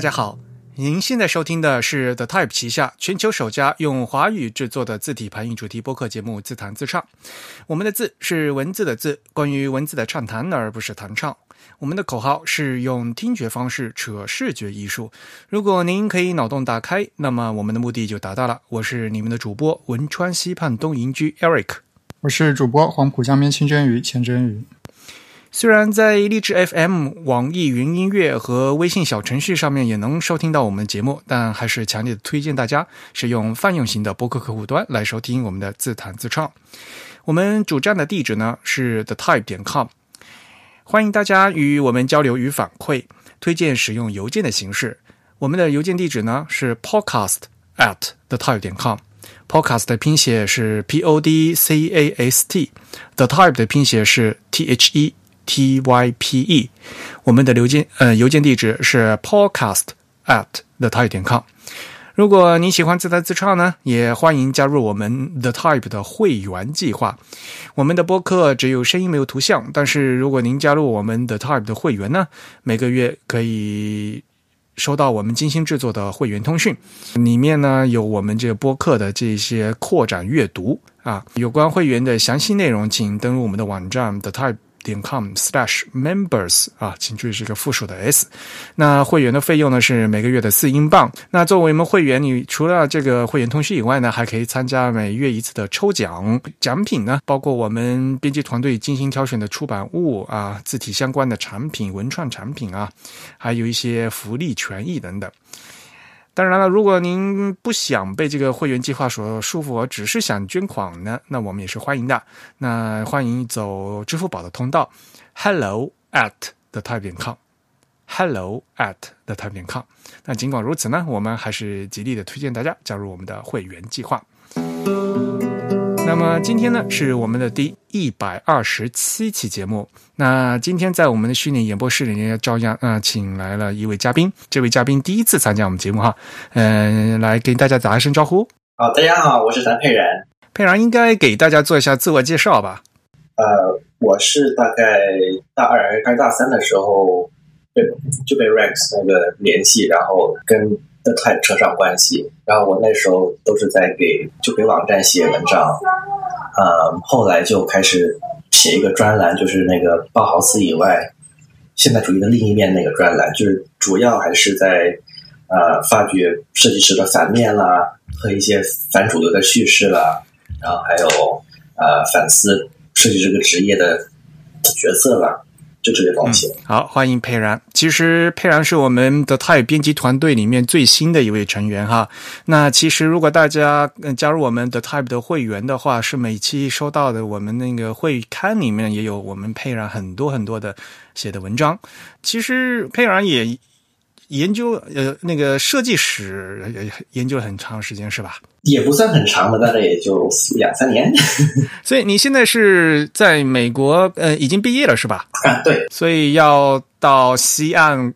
大家好，您现在收听的是 The Type 旗下全球首家用华语制作的字体排印主题播客节目《自弹自唱》。我们的字是文字的字，关于文字的畅谈，而不是弹唱。我们的口号是用听觉方式扯视觉艺术。如果您可以脑洞打开，那么我们的目的就达到了。我是你们的主播汶川西畔东营居 Eric，我是主播黄浦江边清蒸鱼钱真鱼。虽然在荔枝 FM、网易云音乐和微信小程序上面也能收听到我们的节目，但还是强烈推荐大家使用泛用型的播客客户端来收听我们的自弹自唱。我们主站的地址呢是 thetype 点 com，欢迎大家与我们交流与反馈，推荐使用邮件的形式。我们的邮件地址呢是 podcast at thetype 点 com，podcast 的拼写是 p o d c a s t，the type 的拼写是 t h e。T y p e，我们的邮件呃邮件地址是 podcast at the type 点 com。如果你喜欢自弹自唱呢，也欢迎加入我们 the type 的会员计划。我们的播客只有声音没有图像，但是如果您加入我们的 type 的会员呢，每个月可以收到我们精心制作的会员通讯，里面呢有我们这个播客的这些扩展阅读啊。有关会员的详细内容，请登录我们的网站 the type。点 com slash members 啊，请注意是个复数的 s。那会员的费用呢是每个月的四英镑。那作为我们会员，你除了这个会员通讯以外呢，还可以参加每月一次的抽奖。奖品呢，包括我们编辑团队精心挑选的出版物啊，字体相关的产品、文创产品啊，还有一些福利权益等等。当然了，如果您不想被这个会员计划所束缚，只是想捐款呢，那我们也是欢迎的。那欢迎走支付宝的通道，hello at the type 点 com，hello at the type 点 com。那尽管如此呢，我们还是极力的推荐大家加入我们的会员计划。那么今天呢，是我们的第一百二十七期节目。那今天在我们的虚拟演播室里面，照样啊，请来了一位嘉宾。这位嘉宾第一次参加我们节目哈，嗯，来给大家打一声招呼。好，大家好，我是谭佩然。佩然应该给大家做一下自我介绍吧。呃，我是大概大二还是大三的时候，被就被 Rex 那个联系，然后跟。的太扯上关系，然后我那时候都是在给就给网站写文章，呃，后来就开始写一个专栏，就是那个包豪斯以外现代主义的另一面那个专栏，就是主要还是在呃发掘设计师的反面啦和一些反主流的叙事啦，然后还有呃反思设计这个职业的角色啦。就这些东西。好，欢迎佩然。其实佩然是我们的泰编辑团队里面最新的一位成员哈。那其实如果大家加入我们的泰语的会员的话，是每期收到的我们那个会刊里面也有我们佩然很多很多的写的文章。其实佩然也。研究呃那个设计史研究了很长时间是吧？也不算很长吧，大概也就两三年。所以你现在是在美国呃已经毕业了是吧？啊对，所以要到西岸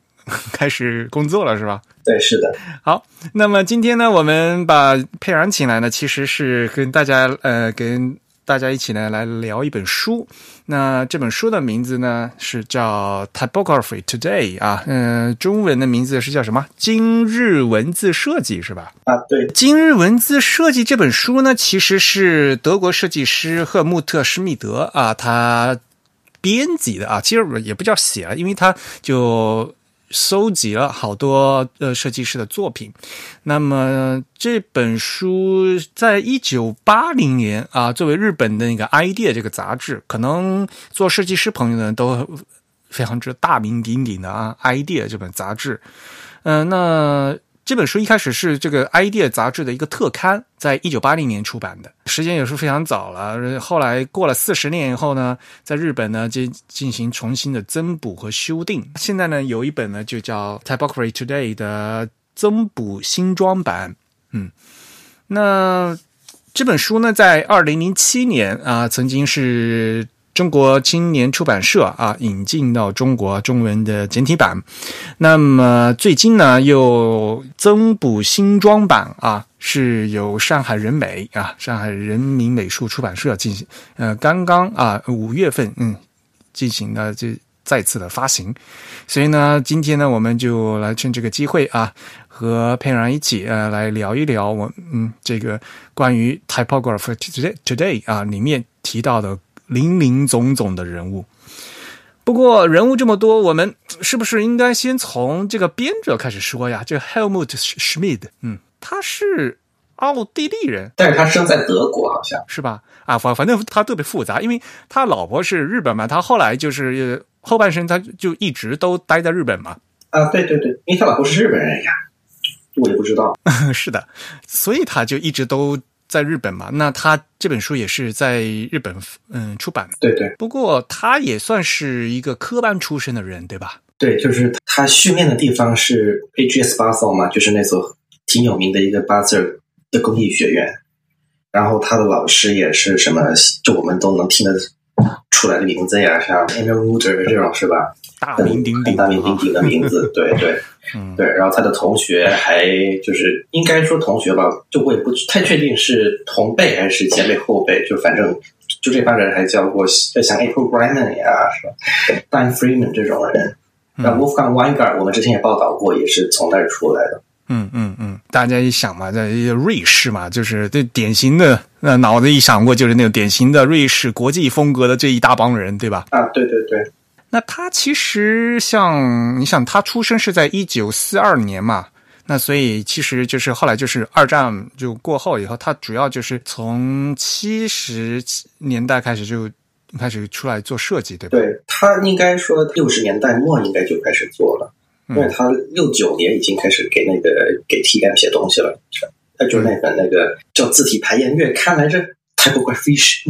开始工作了是吧？对，是的。好，那么今天呢，我们把佩然请来呢，其实是跟大家呃跟。大家一起呢来聊一本书，那这本书的名字呢是叫《Typography Today》啊，嗯，中文的名字是叫什么？今日文字设计是吧？啊，对，今日文字设计这本书呢，其实是德国设计师赫穆特·施密德啊，他编辑的啊，其实也不叫写了，因为他就。搜集了好多呃设计师的作品，那么这本书在一九八零年啊，作为日本的那个《idea》这个杂志，可能做设计师朋友呢都非常之大名鼎鼎的啊，《idea》这本杂志，嗯，那。这本书一开始是这个《idea》杂志的一个特刊，在一九八零年出版的，时间也是非常早了。后来过了四十年以后呢，在日本呢就进行重新的增补和修订。现在呢有一本呢就叫《Typography Today》的增补新装版。嗯，那这本书呢在二零零七年啊曾经是。中国青年出版社啊，引进到中国中文的简体版。那么最近呢，又增补新装版啊，是由上海人美啊，上海人民美术出版社进行。呃，刚刚啊，五月份嗯，进行了这再次的发行。所以呢，今天呢，我们就来趁这个机会啊，和佩然一起呃来聊一聊我嗯这个关于 Typography Today Today 啊里面提到的林林总总的人物。不过人物这么多，我们 是不是应该先从这个编者开始说呀？这个 Helmut Schmid，嗯，他是奥地利人，但是他生在德国，好像是吧？啊，反反正他特别复杂，因为他老婆是日本嘛，他后来就是后半生他就一直都待在日本嘛。啊，对对对，因为他老婆是日本人呀，我也不知道。是的，所以他就一直都。在日本嘛，那他这本书也是在日本嗯出版的。对对，不过他也算是一个科班出身的人，对吧？对，就是他训练的地方是 AGS Basel 嘛，就是那所挺有名的一个巴塞尔的工艺学院。然后他的老师也是什么，就我们都能听得出来的名字呀，像 Emil Rudder 这种是吧？大名鼎鼎、大名鼎鼎的名字，对对，嗯，对。然后他的同学还就是应该说同学吧，就我也不太确定是同辈还是前辈后辈，就反正就这帮人还教过像 April Bryman 呀，是吧？Dan Freeman 这种人，那 Wolfgang Weingart 我们之前也报道过，也是从那儿出来的。嗯嗯嗯，大家一想嘛，在瑞士嘛，就是这典型的，那脑子一闪过就是那种典型的瑞士国际风格的这一大帮人，对吧？啊，对对对。那他其实像你想，他出生是在一九四二年嘛，那所以其实就是后来就是二战就过后以后，他主要就是从七十年代开始就开始出来做设计，对吧？对他应该说六十年代末应该就开始做了，因为他六九年已经开始给那个给 T M 写东西了，他就是那本那个叫字体排演月刊来着。Typographisch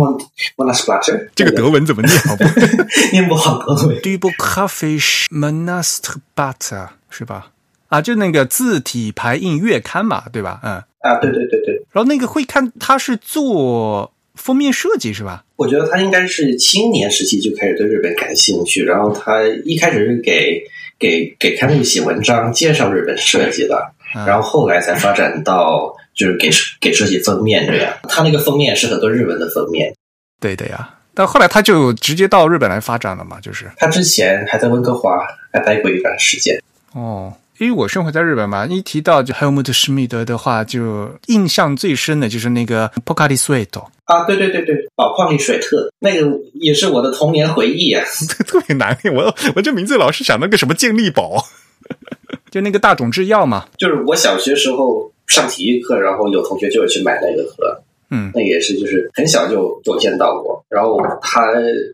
Manusblatter，这个德文怎么念？好不？念不好德文。Typographisch Manusblatter 是吧？啊，就那个字体排印月刊嘛，对吧？嗯。啊，对对对对。然后那个会看，他是做封面设计是吧？我觉得他应该是青年时期就开始对日本感兴趣，然后他一开始是给给给刊物写文章，介绍日本设计的，然后后来才发展到。就是给给设计封面这样，他那个封面是很多日文的封面。对的呀，但后来他就直接到日本来发展了嘛，就是他之前还在温哥华还待过一段时间。哦，因为我生活在日本嘛，一提到就 Helmut Schmid 的话，就印象最深的就是那个 p o c a r i Sweat 啊，对对对对，宝矿力水特，那个也是我的童年回忆啊，特别难念，我我这名字老是想那个什么健力宝，就那个大种制药嘛，就是我小学时候。上体育课，然后有同学就会去买那个盒，嗯，那也是就是很小就就见到过。然后他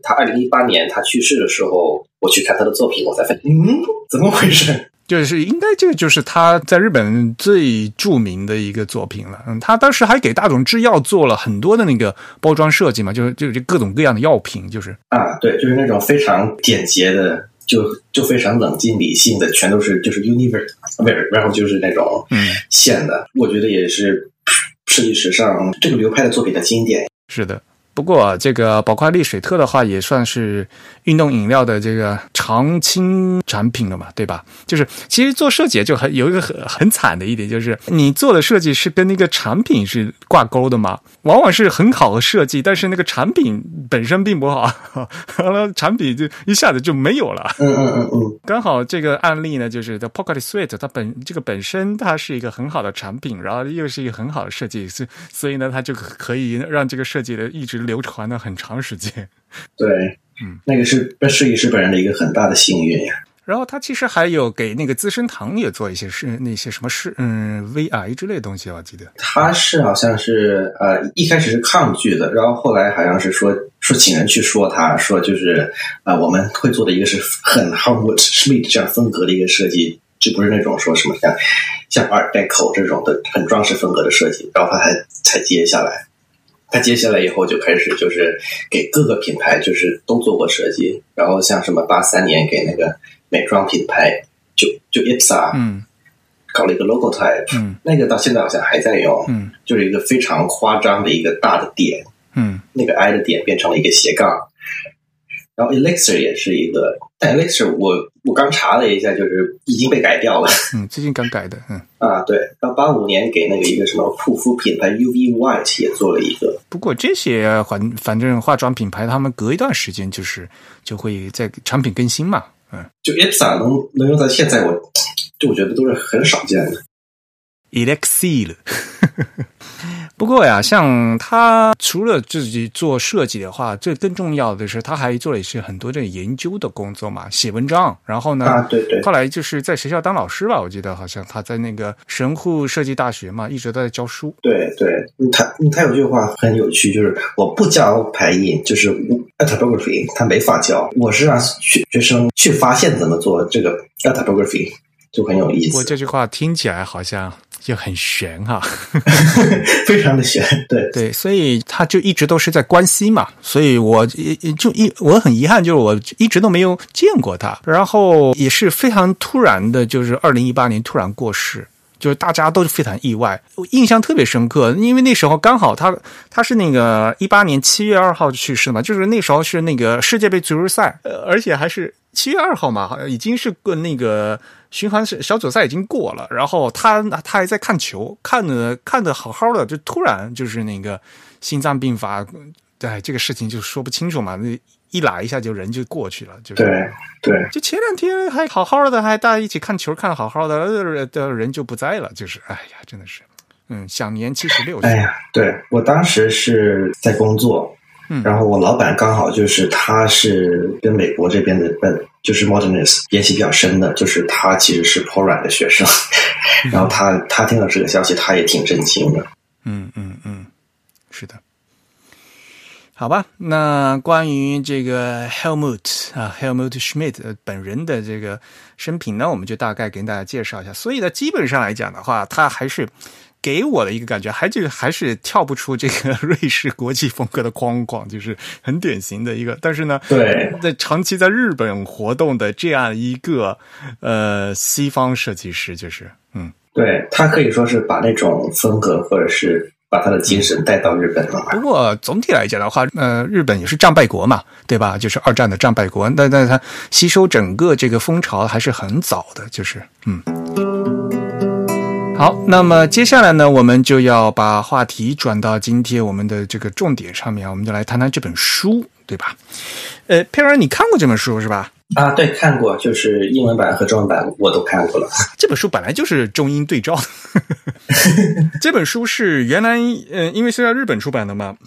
他二零一八年他去世的时候，我去看他的作品，我才发现，嗯，怎么回事？就是应该这个就是他在日本最著名的一个作品了。嗯，他当时还给大众制药做了很多的那个包装设计嘛，就是就是各种各样的药品，就是啊，对，就是那种非常简洁的。就就非常冷静理性的，全都是就是 universe，不是，然后就是那种线的，我觉得也是设计史上这个流派的作品的经典。是的。不过，这个宝矿力水特的话，也算是运动饮料的这个常青产品了嘛，对吧？就是其实做设计就很有一个很很惨的一点，就是你做的设计是跟那个产品是挂钩的嘛，往往是很好的设计，但是那个产品本身并不好，完了产品就一下子就没有了。嗯嗯嗯嗯。刚好这个案例呢，就是 The Pocket Sweet，它本这个本身它是一个很好的产品，然后又是一个很好的设计，所所以呢，它就可以让这个设计的一直。流传了很长时间，对，嗯，那个是设计师本人的一个很大的幸运呀。然后他其实还有给那个资生堂也做一些是那些什么是嗯 VI 之类的东西，我记得他是好像是呃一开始是抗拒的，然后后来好像是说说请人去说他说就是啊我们会做的一个是很 Howard Schmidt 这样风格的一个设计，就不是那种说什么像像 Art Deco 这种的很装饰风格的设计，然后他才才接下来。他接下来以后就开始就是给各个品牌就是都做过设计，然后像什么八三年给那个美妆品牌就就 IPSA，嗯，搞了一个 logo type，嗯，那个到现在好像还在用，嗯，就是一个非常夸张的一个大的点，嗯，那个 I 的点变成了一个斜杠，然后 Elixir 也是一个，但 Elixir 我我刚查了一下，就是已经被改掉了。嗯，最近刚改的，嗯。啊，对，到八五年给那个一个什么护肤品牌 UV White 也做了一个。不过这些反反正化妆品牌，他们隔一段时间就是就会在产品更新嘛，嗯。就 e p s a 能能用到现在，我就我觉得都是很少见的。Elixir。不过呀，像他除了自己做设计的话，最更重要的是，他还做了一些很多这个研究的工作嘛，写文章。然后呢，啊，对对，后来就是在学校当老师吧，我记得好像他在那个神户设计大学嘛，一直都在教书。对对，他他有句话很有趣，就是我不教排印，就是 typography，他没法教，我是让学学生去发现怎么做这个 typography，就很有意思。我这句话听起来好像。就很悬哈，非常的悬，对。对，所以他就一直都是在关西嘛，所以我就一我很遗憾，就是我一直都没有见过他，然后也是非常突然的，就是二零一八年突然过世，就是大家都非常意外，我印象特别深刻，因为那时候刚好他他是那个一八年七月二号去世嘛，就是那时候是那个世界杯足球赛，呃，而且还是七月二号嘛，好像已经是个那个。循环是小组赛已经过了，然后他他还在看球，看的看的好好的，就突然就是那个心脏病发，对这个事情就说不清楚嘛，那一来一下就人就过去了，就是对对，就前两天还好好的，还大家一起看球看的好好的，的人就不在了，就是哎呀，真的是，嗯，享年七十六岁。哎呀，对我当时是在工作。然后我老板刚好就是他是跟美国这边的本，就是 Modernist 联系比较深的，就是他其实是 p o r a n 的学生，然后他他听到这个消息，他也挺震惊的。嗯嗯嗯，是的。好吧，那关于这个 Helmut 啊，Helmut Schmidt 本人的这个生平呢，我们就大概跟大家介绍一下。所以呢，基本上来讲的话，他还是。给我的一个感觉，还就还是跳不出这个瑞士国际风格的框框，就是很典型的一个。但是呢，对，在长期在日本活动的这样一个呃西方设计师，就是嗯，对他可以说是把那种风格或者是把他的精神带到日本了。不过总体来讲的话，呃，日本也是战败国嘛，对吧？就是二战的战败国，那那他吸收整个这个风潮还是很早的，就是嗯。好，那么接下来呢，我们就要把话题转到今天我们的这个重点上面，我们就来谈谈这本书，对吧？呃，佩儿，你看过这本书是吧？啊，对，看过，就是英文版和中文版我都看过了。这本书本来就是中英对照。这本书是原来，呃，因为是在日本出版的嘛，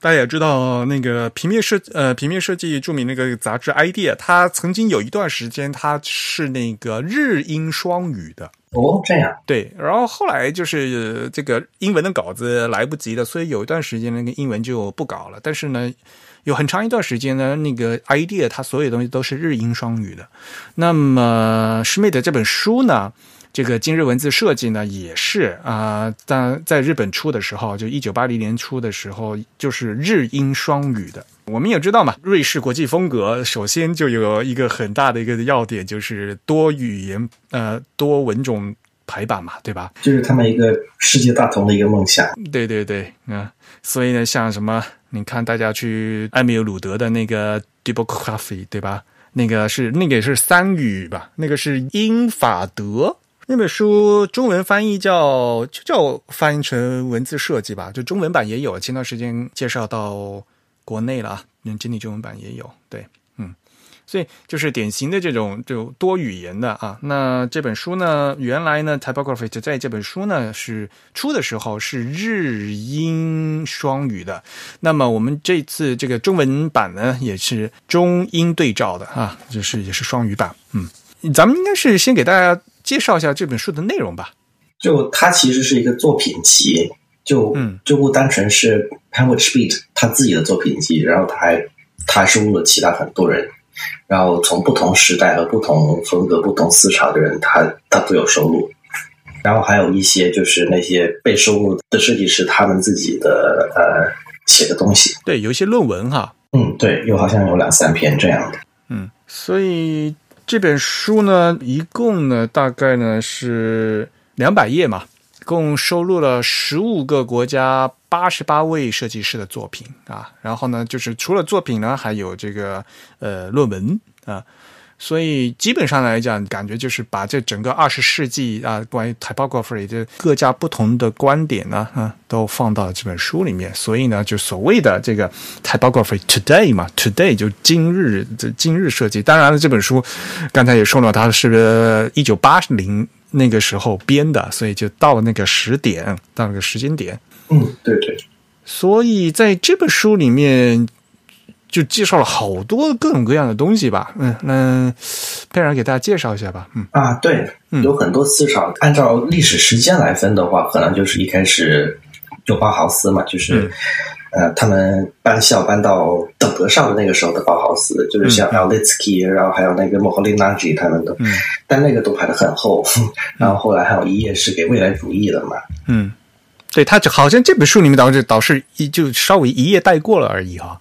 大家也知道那个平面设，呃，平面设计著名那个杂志《idea》，它曾经有一段时间它是那个日英双语的。哦，这样对，然后后来就是这个英文的稿子来不及了，所以有一段时间那个英文就不搞了。但是呢，有很长一段时间呢，那个 idea 它所有东西都是日英双语的。那么施密的这本书呢，这个今日文字设计呢，也是啊，在在日本出的时候，就一九八零年出的时候，就是日英双语的。我们也知道嘛，瑞士国际风格首先就有一个很大的一个要点，就是多语言呃多文种排版嘛，对吧？就是他们一个世界大同的一个梦想。对对对，嗯，所以呢，像什么，你看大家去艾米尔鲁德的那个 d e b o c o f f e e 对吧？那个是那个也是三语吧？那个是英法德那本书中文翻译叫就叫翻译成文字设计吧，就中文版也有，前段时间介绍到。国内了啊，连简体中文版也有，对，嗯，所以就是典型的这种就多语言的啊。那这本书呢，原来呢，typography 在这本书呢是出的时候是日英双语的。那么我们这次这个中文版呢，也是中英对照的啊，就是也是双语版。嗯，咱们应该是先给大家介绍一下这本书的内容吧。就它其实是一个作品集。就就不单纯是 Schmidt 他自己的作品集，然后他还他还收录了其他很多人，然后从不同时代和不同风格、不同思潮的人，他他都有收录。然后还有一些就是那些被收录的设计师他们自己的呃写的东西。对，有一些论文哈。嗯，对，有好像有两三篇这样的。嗯，所以这本书呢，一共呢大概呢是两百页嘛。共收录了十五个国家八十八位设计师的作品啊。然后呢，就是除了作品呢，还有这个呃论文啊。所以基本上来讲，感觉就是把这整个二十世纪啊，关于 typography 的各家不同的观点呢，啊，都放到了这本书里面。所以呢，就所谓的这个 typography today 嘛，today 就今日这今日设计。当然了，这本书刚才也说了，它是一九八零那个时候编的，所以就到了那个时点，到了个时间点。嗯，对对。所以在这本书里面。就介绍了好多各种各样的东西吧，嗯，那佩然给大家介绍一下吧，嗯。啊，对，有很多思潮，按照历史时间来分的话，可能就是一开始就包豪斯嘛，就是呃，他们搬校搬到等德上的那个时候的包豪斯，就是像 L. Litsky，然后还有那个莫赫林纳吉他们的，嗯，但那个都排的很后，然后后来还有一页是给未来主义的嘛，嗯，对他就好像这本书里面导致导是一就稍微一页带过了而已哈。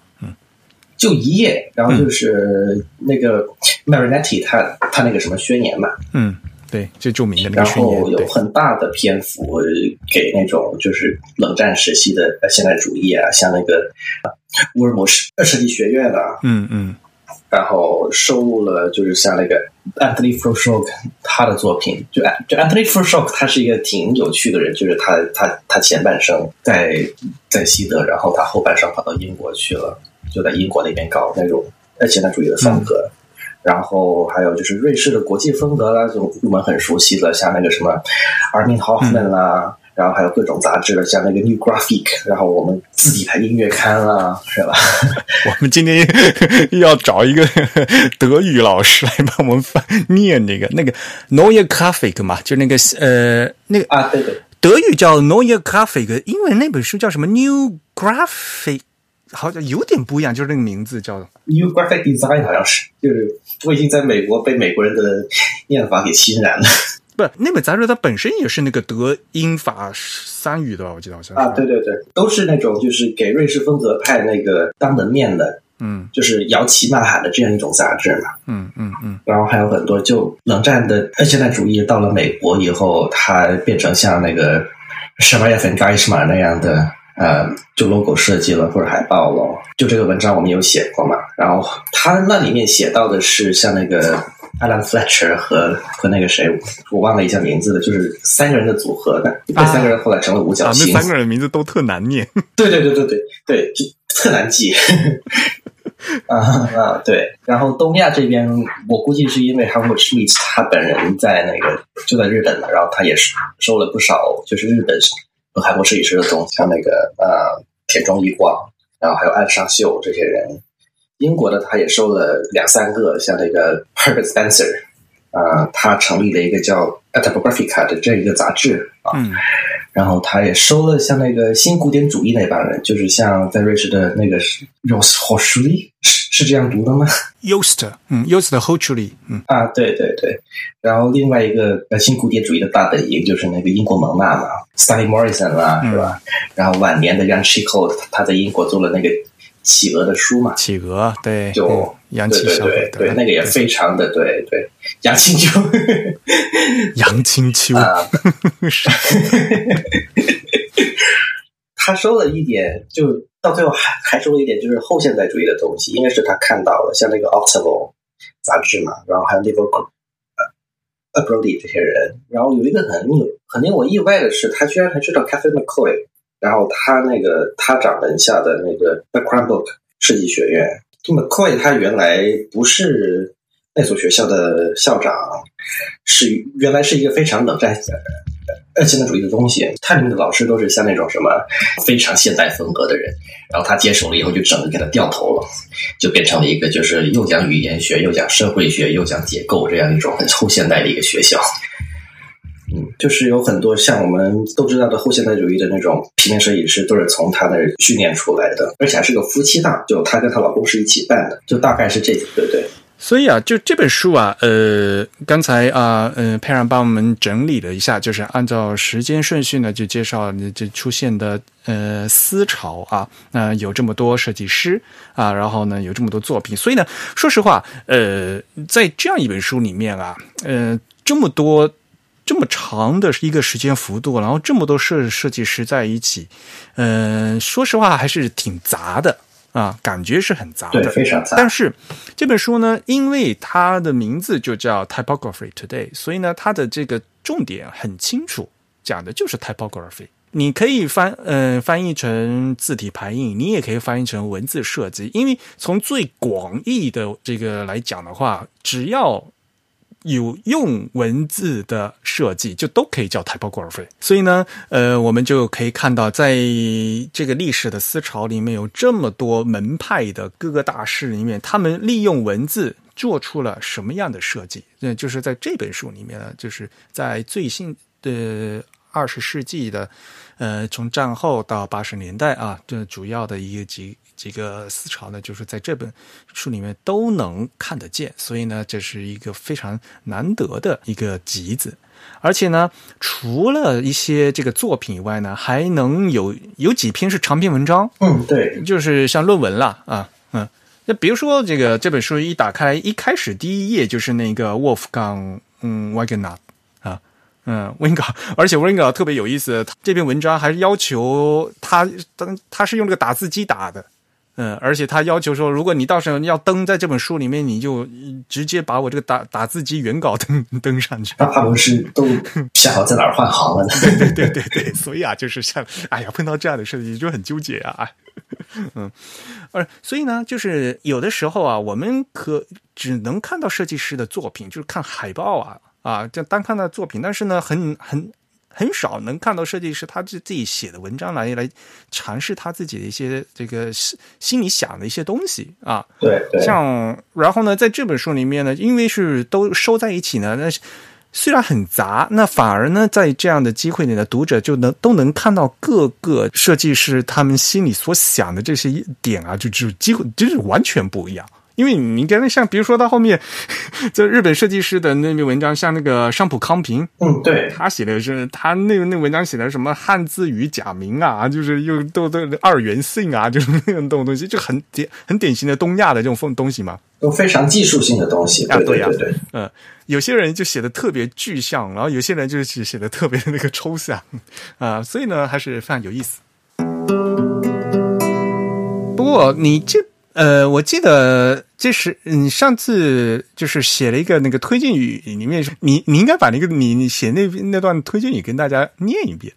就一页，然后就是那个 Marinetti 他他那个什么宣言嘛，嗯，对，最著名的那个宣言，然后有很大的篇幅给那种就是冷战时期的现代主义啊，像那个乌尔姆设设计学院啊，嗯嗯，然后收录了就是像那个 Anthony f r u s h o k 他的作品，就就 Anthony f r u s h o k 他是一个挺有趣的人，就是他他他前半生在在西德，然后他后半生跑到英国去了。就在英国那边搞那种呃现代主义的风格，然后还有就是瑞士的国际风格啦，这种我们很熟悉的，像那个什么 Armin Hoffman 啦，然后还有各种杂志，像那个 New Graphic，然后我们自己的音乐刊啦，是吧？我们今天要找一个德语老师来帮我们翻念那个那个 Neue Graphic 嘛，就那个呃那个啊，对对，德语叫 Neue Graphic，英文那本书叫什么 New Graphic。好像有点不一样，就是那个名字叫 New Graphic Design，好像是，就是我已经在美国被美国人的念法给侵染了。不，那本杂志它本身也是那个德英法三语的吧？我记得好像啊，对对对，都是那种就是给瑞士风格派那个当门面的，嗯，就是摇旗呐喊的这样一种杂志嘛，嗯嗯嗯。然后还有很多就冷战的现代主义到了美国以后，它变成像那个 s h a b a y a f e n Geismar 那样的。呃，就 logo 设计了或者海报了，就这个文章我们有写过嘛。然后他那里面写到的是像那个 Alan Fletcher 和和那个谁，我忘了一下名字的，就是三个人的组合的。那三个人后来成了五角星。那三个人名字都特难念。对对对对对对，就特难记。啊啊，对。然后东亚这边，我估计是因为 Howard Schmidt 他本人在那个就在日本嘛，然后他也是收了不少，就是日本。和韩国摄影师的东，像那个呃田中一光，然后还有岸上秀这些人。英国的他也收了两三个，像那个 Herbert Spencer，啊，他成立了一个叫 Typographica 的这一个杂志啊。嗯。然后他也收了像那个新古典主义那帮人，就是像在瑞士的那个 Rose h o s c h l y 是这样读的吗？Yost，嗯，Yost h o c h l y 嗯啊，对对对。然后另外一个呃新古典主义的大本营就是那个英国蒙娜嘛，Stanley Morrison 啦，是吧？然后晚年的 Jan Chico，他在英国做了那个企鹅的书嘛，企鹅对，就杨青秋，对对，那个也非常的对对，杨青秋，杨 青秋。啊，他说了一点就。到最后还还说了一点，就是后现代主义的东西，应该是他看到了，像那个《Octavo》杂志嘛，然后还有那本《呃 a b r o d y 这些人，然后有一个很很令我意外的是，他居然还知道 Catherine McCoy，然后他那个他掌门下的那个 The c r a n b o o k 设计学院，McCoy 他原来不是那所学校的校长，是原来是一个非常冷战。呃，现代主义的东西，他里面的老师都是像那种什么非常现代风格的人，然后他接手了以后，就整个给他掉头了，就变成了一个就是又讲语言学，又讲社会学，又讲结构这样一种很后现代的一个学校。嗯，就是有很多像我们都知道的后现代主义的那种平面设计师，都是从他那训练出来的，而且还是个夫妻档，就她跟她老公是一起办的，就大概是这个，对对。所以啊，就这本书啊，呃，刚才啊，嗯，佩然帮我们整理了一下，就是按照时间顺序呢，就介绍这出现的呃思潮啊，那有这么多设计师啊，然后呢有这么多作品，所以呢，说实话，呃，在这样一本书里面啊，呃，这么多这么长的一个时间幅度，然后这么多设设计师在一起，嗯，说实话还是挺杂的啊，感觉是很杂的，对，非常杂。但是这本书呢，因为它的名字就叫 Typography Today，所以呢，它的这个重点很清楚，讲的就是 Typography。你可以翻，嗯，翻译成字体排印，你也可以翻译成文字设计。因为从最广义的这个来讲的话，只要有用文字的设计，就都可以叫 typography。所以呢，呃，我们就可以看到，在这个历史的思潮里面，有这么多门派的各个大师里面，他们利用文字做出了什么样的设计？那就是在这本书里面呢，就是在最新的二十世纪的。呃，从战后到八十年代啊，这主要的一个几几个思潮呢，就是在这本书里面都能看得见，所以呢，这是一个非常难得的一个集子。而且呢，除了一些这个作品以外呢，还能有有几篇是长篇文章，嗯，对，就是像论文了啊，嗯，那比如说这个这本书一打开，一开始第一页就是那个沃夫冈嗯瓦格纳。嗯，温稿，而且温稿特别有意思，这篇文章还是要求他登，他是用这个打字机打的，嗯，而且他要求说，如果你到时候要登在这本书里面，你就直接把我这个打打字机原稿登登上去。那他不是都想好在哪儿换行了呢？对对对对，所以啊，就是像，哎呀，碰到这样的事情就很纠结啊，嗯，而所以呢，就是有的时候啊，我们可只能看到设计师的作品，就是看海报啊。啊，就单看的作品，但是呢，很很很少能看到设计师他自自己写的文章来来尝试他自己的一些这个心心里想的一些东西啊。对，像然后呢，在这本书里面呢，因为是都收在一起呢，那虽然很杂，那反而呢，在这样的机会里呢，读者就能都能看到各个设计师他们心里所想的这些点啊，就就几乎就是完全不一样。因为你刚才像比如说到后面，这日本设计师的那篇文章，像那个上浦康平，嗯，对他写的是他那个那文章写的什么汉字与假名啊，就是又都都二元性啊，就是那种东西，就很典很典型的东亚的这种风东西嘛，都非常技术性的东西啊，对呀，对，嗯，有些人就写的特别具象，然后有些人就是写的特别的那个抽象啊，所以呢，还是非常有意思。不过你这。呃，我记得这是你上次就是写了一个那个推荐语，里面你你应该把那个你你写那那段推荐语跟大家念一遍。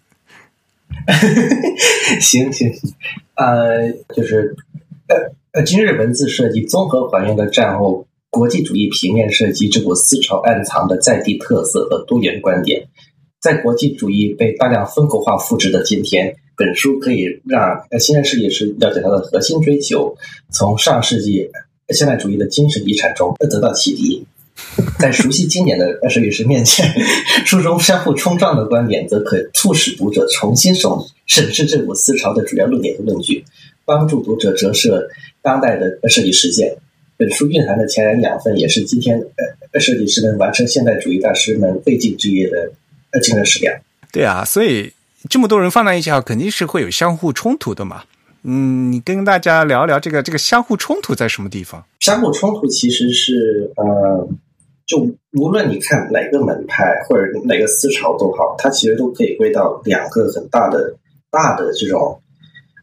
行行行，呃，就是呃呃，今日文字设计综合还原了战后国际主义平面设计这股思潮暗藏的在地特色和多元观点，在国际主义被大量风格化复制的今天。本书可以让现代设计师了解它的核心追求，从上世纪现代主义的精神遗产中得到启迪。在熟悉经典的设计师面前，书中相互冲撞的观点，则可促使读者重新审审视这股思潮的主要论点和论据，帮助读者折射当代的设计实践。本书蕴含的天然养分，也是今天呃设计师们完成现代主义大师们未尽之业的呃精神食粮。对啊，所以。这么多人放在一起，肯定是会有相互冲突的嘛。嗯，你跟大家聊聊这个这个相互冲突在什么地方？相互冲突其实是呃，就无论你看哪个门派或者哪个思潮都好，它其实都可以归到两个很大的大的这种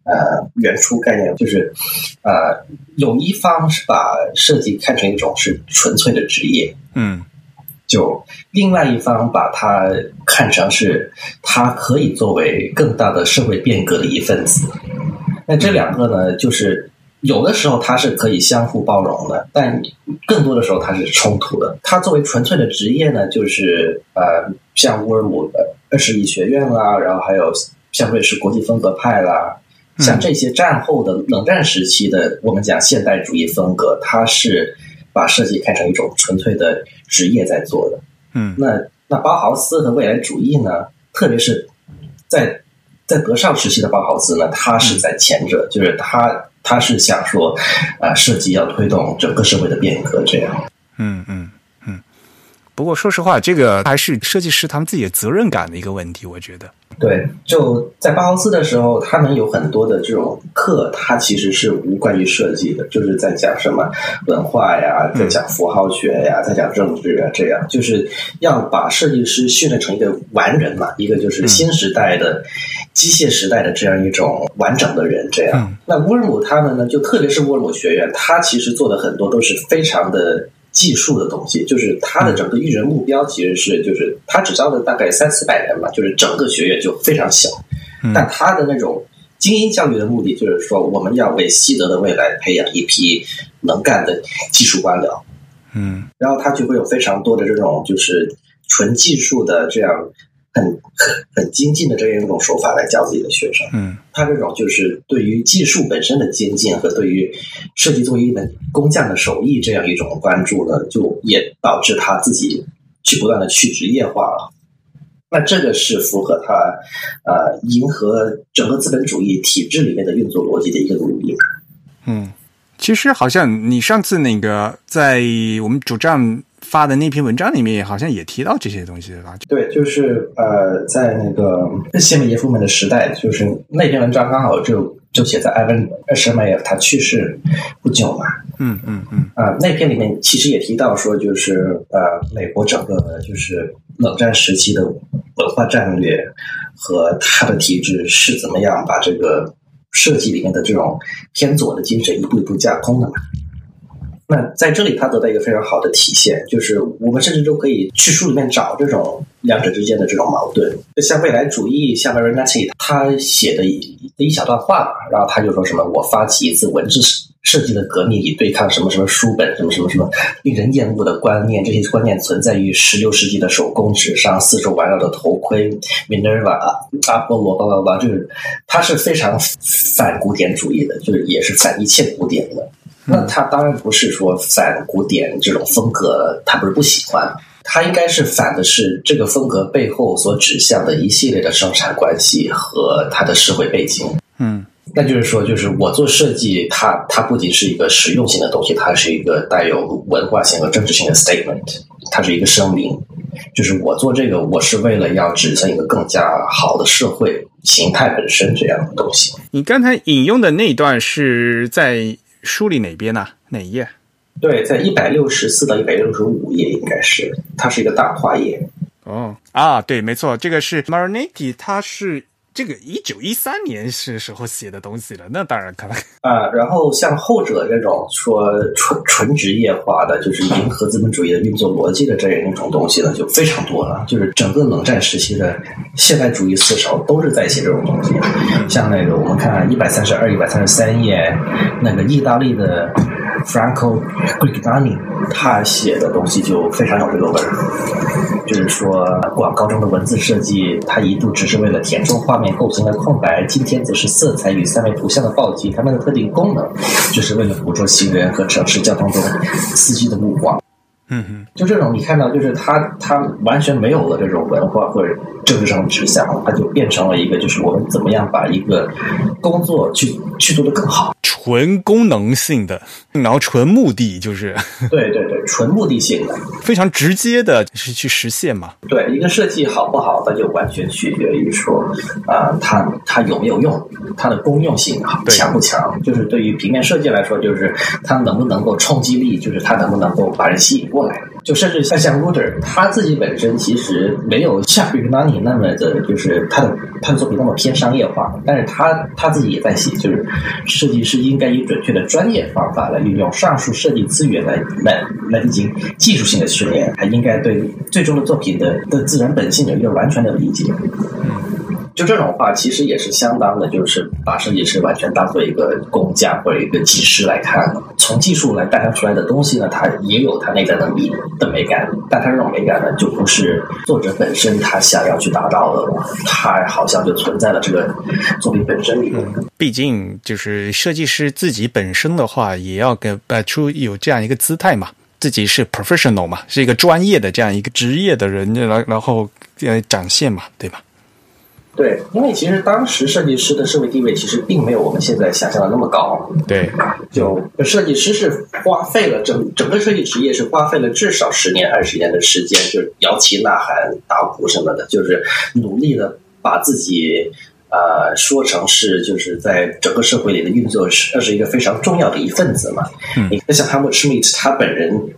呃原初概念，就是呃，有一方是把设计看成一种是纯粹的职业，嗯。就另外一方把它看成是，它可以作为更大的社会变革的一份子。那这两个呢，就是有的时候它是可以相互包容的，但更多的时候它是冲突的。它作为纯粹的职业呢，就是呃，像乌尔姆的设计学院啦，然后还有像瑞士国际风格派啦，像这些战后的冷战时期的我们讲现代主义风格，它是。把设计看成一种纯粹的职业在做的，嗯，那那包豪斯和未来主义呢？特别是在在德尚时期的包豪斯呢，他是在前者，就是他他是想说，啊，设计要推动整个社会的变革，这样。嗯嗯嗯。不过说实话，这个还是设计师他们自己的责任感的一个问题，我觉得。对，就在包豪斯的时候，他们有很多的这种课，它其实是无关于设计的，就是在讲什么文化呀，在讲符号学呀，在讲政治啊，这样就是要把设计师训练成一个完人嘛，一个就是新时代的机械时代的这样一种完整的人。这样，那乌尔姆他们呢，就特别是乌尔姆学院，他其实做的很多都是非常的。技术的东西，就是他的整个育人目标其实是，就是他只招了大概三四百人吧，就是整个学院就非常小。但他的那种精英教育的目的，就是说我们要为西德的未来培养一批能干的技术官僚。嗯，然后他就会有非常多的这种就是纯技术的这样。很很很精进的这样一种手法来教自己的学生，嗯，他这种就是对于技术本身的精进和对于设计作为一门工匠的手艺这样一种关注呢，就也导致他自己去不断的去职业化了。那这个是符合他呃迎合整个资本主义体制里面的运作逻辑的一个努力。嗯，其实好像你上次那个在我们主站。发的那篇文章里面好像也提到这些东西吧？对，就是呃，在那个谢米耶夫们的时代，就是那篇文章刚好就就写在埃文舍麦耶夫他去世不久嘛。嗯嗯嗯。啊，那篇里面其实也提到说，就是呃，美国整个就是冷战时期的文化战略和它的体制是怎么样把这个设计里面的这种偏左的精神一步一步架空的嘛。那在这里，它得到一个非常好的体现，就是我们甚至都可以去书里面找这种两者之间的这种矛盾。就像未来主义，像 Marinati 他写的一一小段话嘛，然后他就说什么：“我发起一次文字设计的革命，以对抗什么什么书本，什么什么什么令人厌恶的观念。这些观念存在于十六世纪的手工纸上，四周环绕的头盔，Minerva、阿波罗，巴拉巴拉，就是他是非常反古典主义的，就是也是反一切古典的。”那他当然不是说反古典这种风格，他不是不喜欢，他应该是反的是这个风格背后所指向的一系列的生产关系和他的社会背景。嗯，那就是说，就是我做设计，它它不仅是一个实用性的东西，它是一个带有文化性和政治性的 statement，它是一个声明，就是我做这个，我是为了要指向一个更加好的社会形态本身这样的东西。你刚才引用的那段是在。书里哪边呢？哪一页？对，在一百六十四到一百六十五页，应该是它是一个大跨页。哦啊，对，没错，这个是 Marinati，它是。这个一九一三年是时候写的东西了，那当然可能 啊。然后像后者这种说纯纯职业化的，就是迎合资本主义的运作逻辑的这样一种东西呢，就非常多了。就是整个冷战时期的现代主义思潮都是在写这种东西。像那个我们看一百三十二、一百三十三页，那个意大利的 Franco g r i g a n i 他写的东西就非常有这个味儿。就是说，广告中的文字设计，它一度只是为了填充画面构成的空白；今天则是色彩与三维图像的暴击，它们的特定功能，就是为了捕捉行人和城市交通中司机的目光。嗯哼，就这种你看到，就是他他完全没有了这种文化或者政治上的指向，它就变成了一个，就是我们怎么样把一个工作去去做的更好。纯功能性的，然后纯目的就是，对对对，纯目的性的，非常直接的是去实现嘛。对，一个设计好不好，那就完全取决于说，啊，它它有没有用，它的功用性好强不强。就是对于平面设计来说，就是它能不能够冲击力，就是它能不能够把人吸引过来。就甚至像像 Ruder，他自己本身其实没有像 r i m a n i 那么的，就是他的他的作品那么偏商业化，但是他他自己也在写，就是设计师应应该以准确的专业方法来运用上述设计资源来来来进行技术性的训练，还应该对最终的作品的的自然本性有一个完全的理解。就这种话，其实也是相当的，就是把设计师完全当做一个工匠或者一个技师来看。从技术来诞生出来的东西呢，它也有它内在的美的美感，但它这种美感呢，就不是作者本身他想要去达到的了。它好像就存在了这个作品本身里面。毕竟，就是设计师自己本身的话，也要给摆出有这样一个姿态嘛，自己是 professional 嘛，是一个专业的这样一个职业的人，然然后呃展现嘛，对吧？对，因为其实当时设计师的社会地位其实并没有我们现在想象的那么高。对，就设计师是花费了整整个设计职业是花费了至少十年二十年的时间，就是摇旗呐喊、打鼓什么的，就是努力的把自己呃说成是就是在整个社会里的运作是是一个非常重要的一份子嘛。嗯你像 Helmut Schmidt 他本人。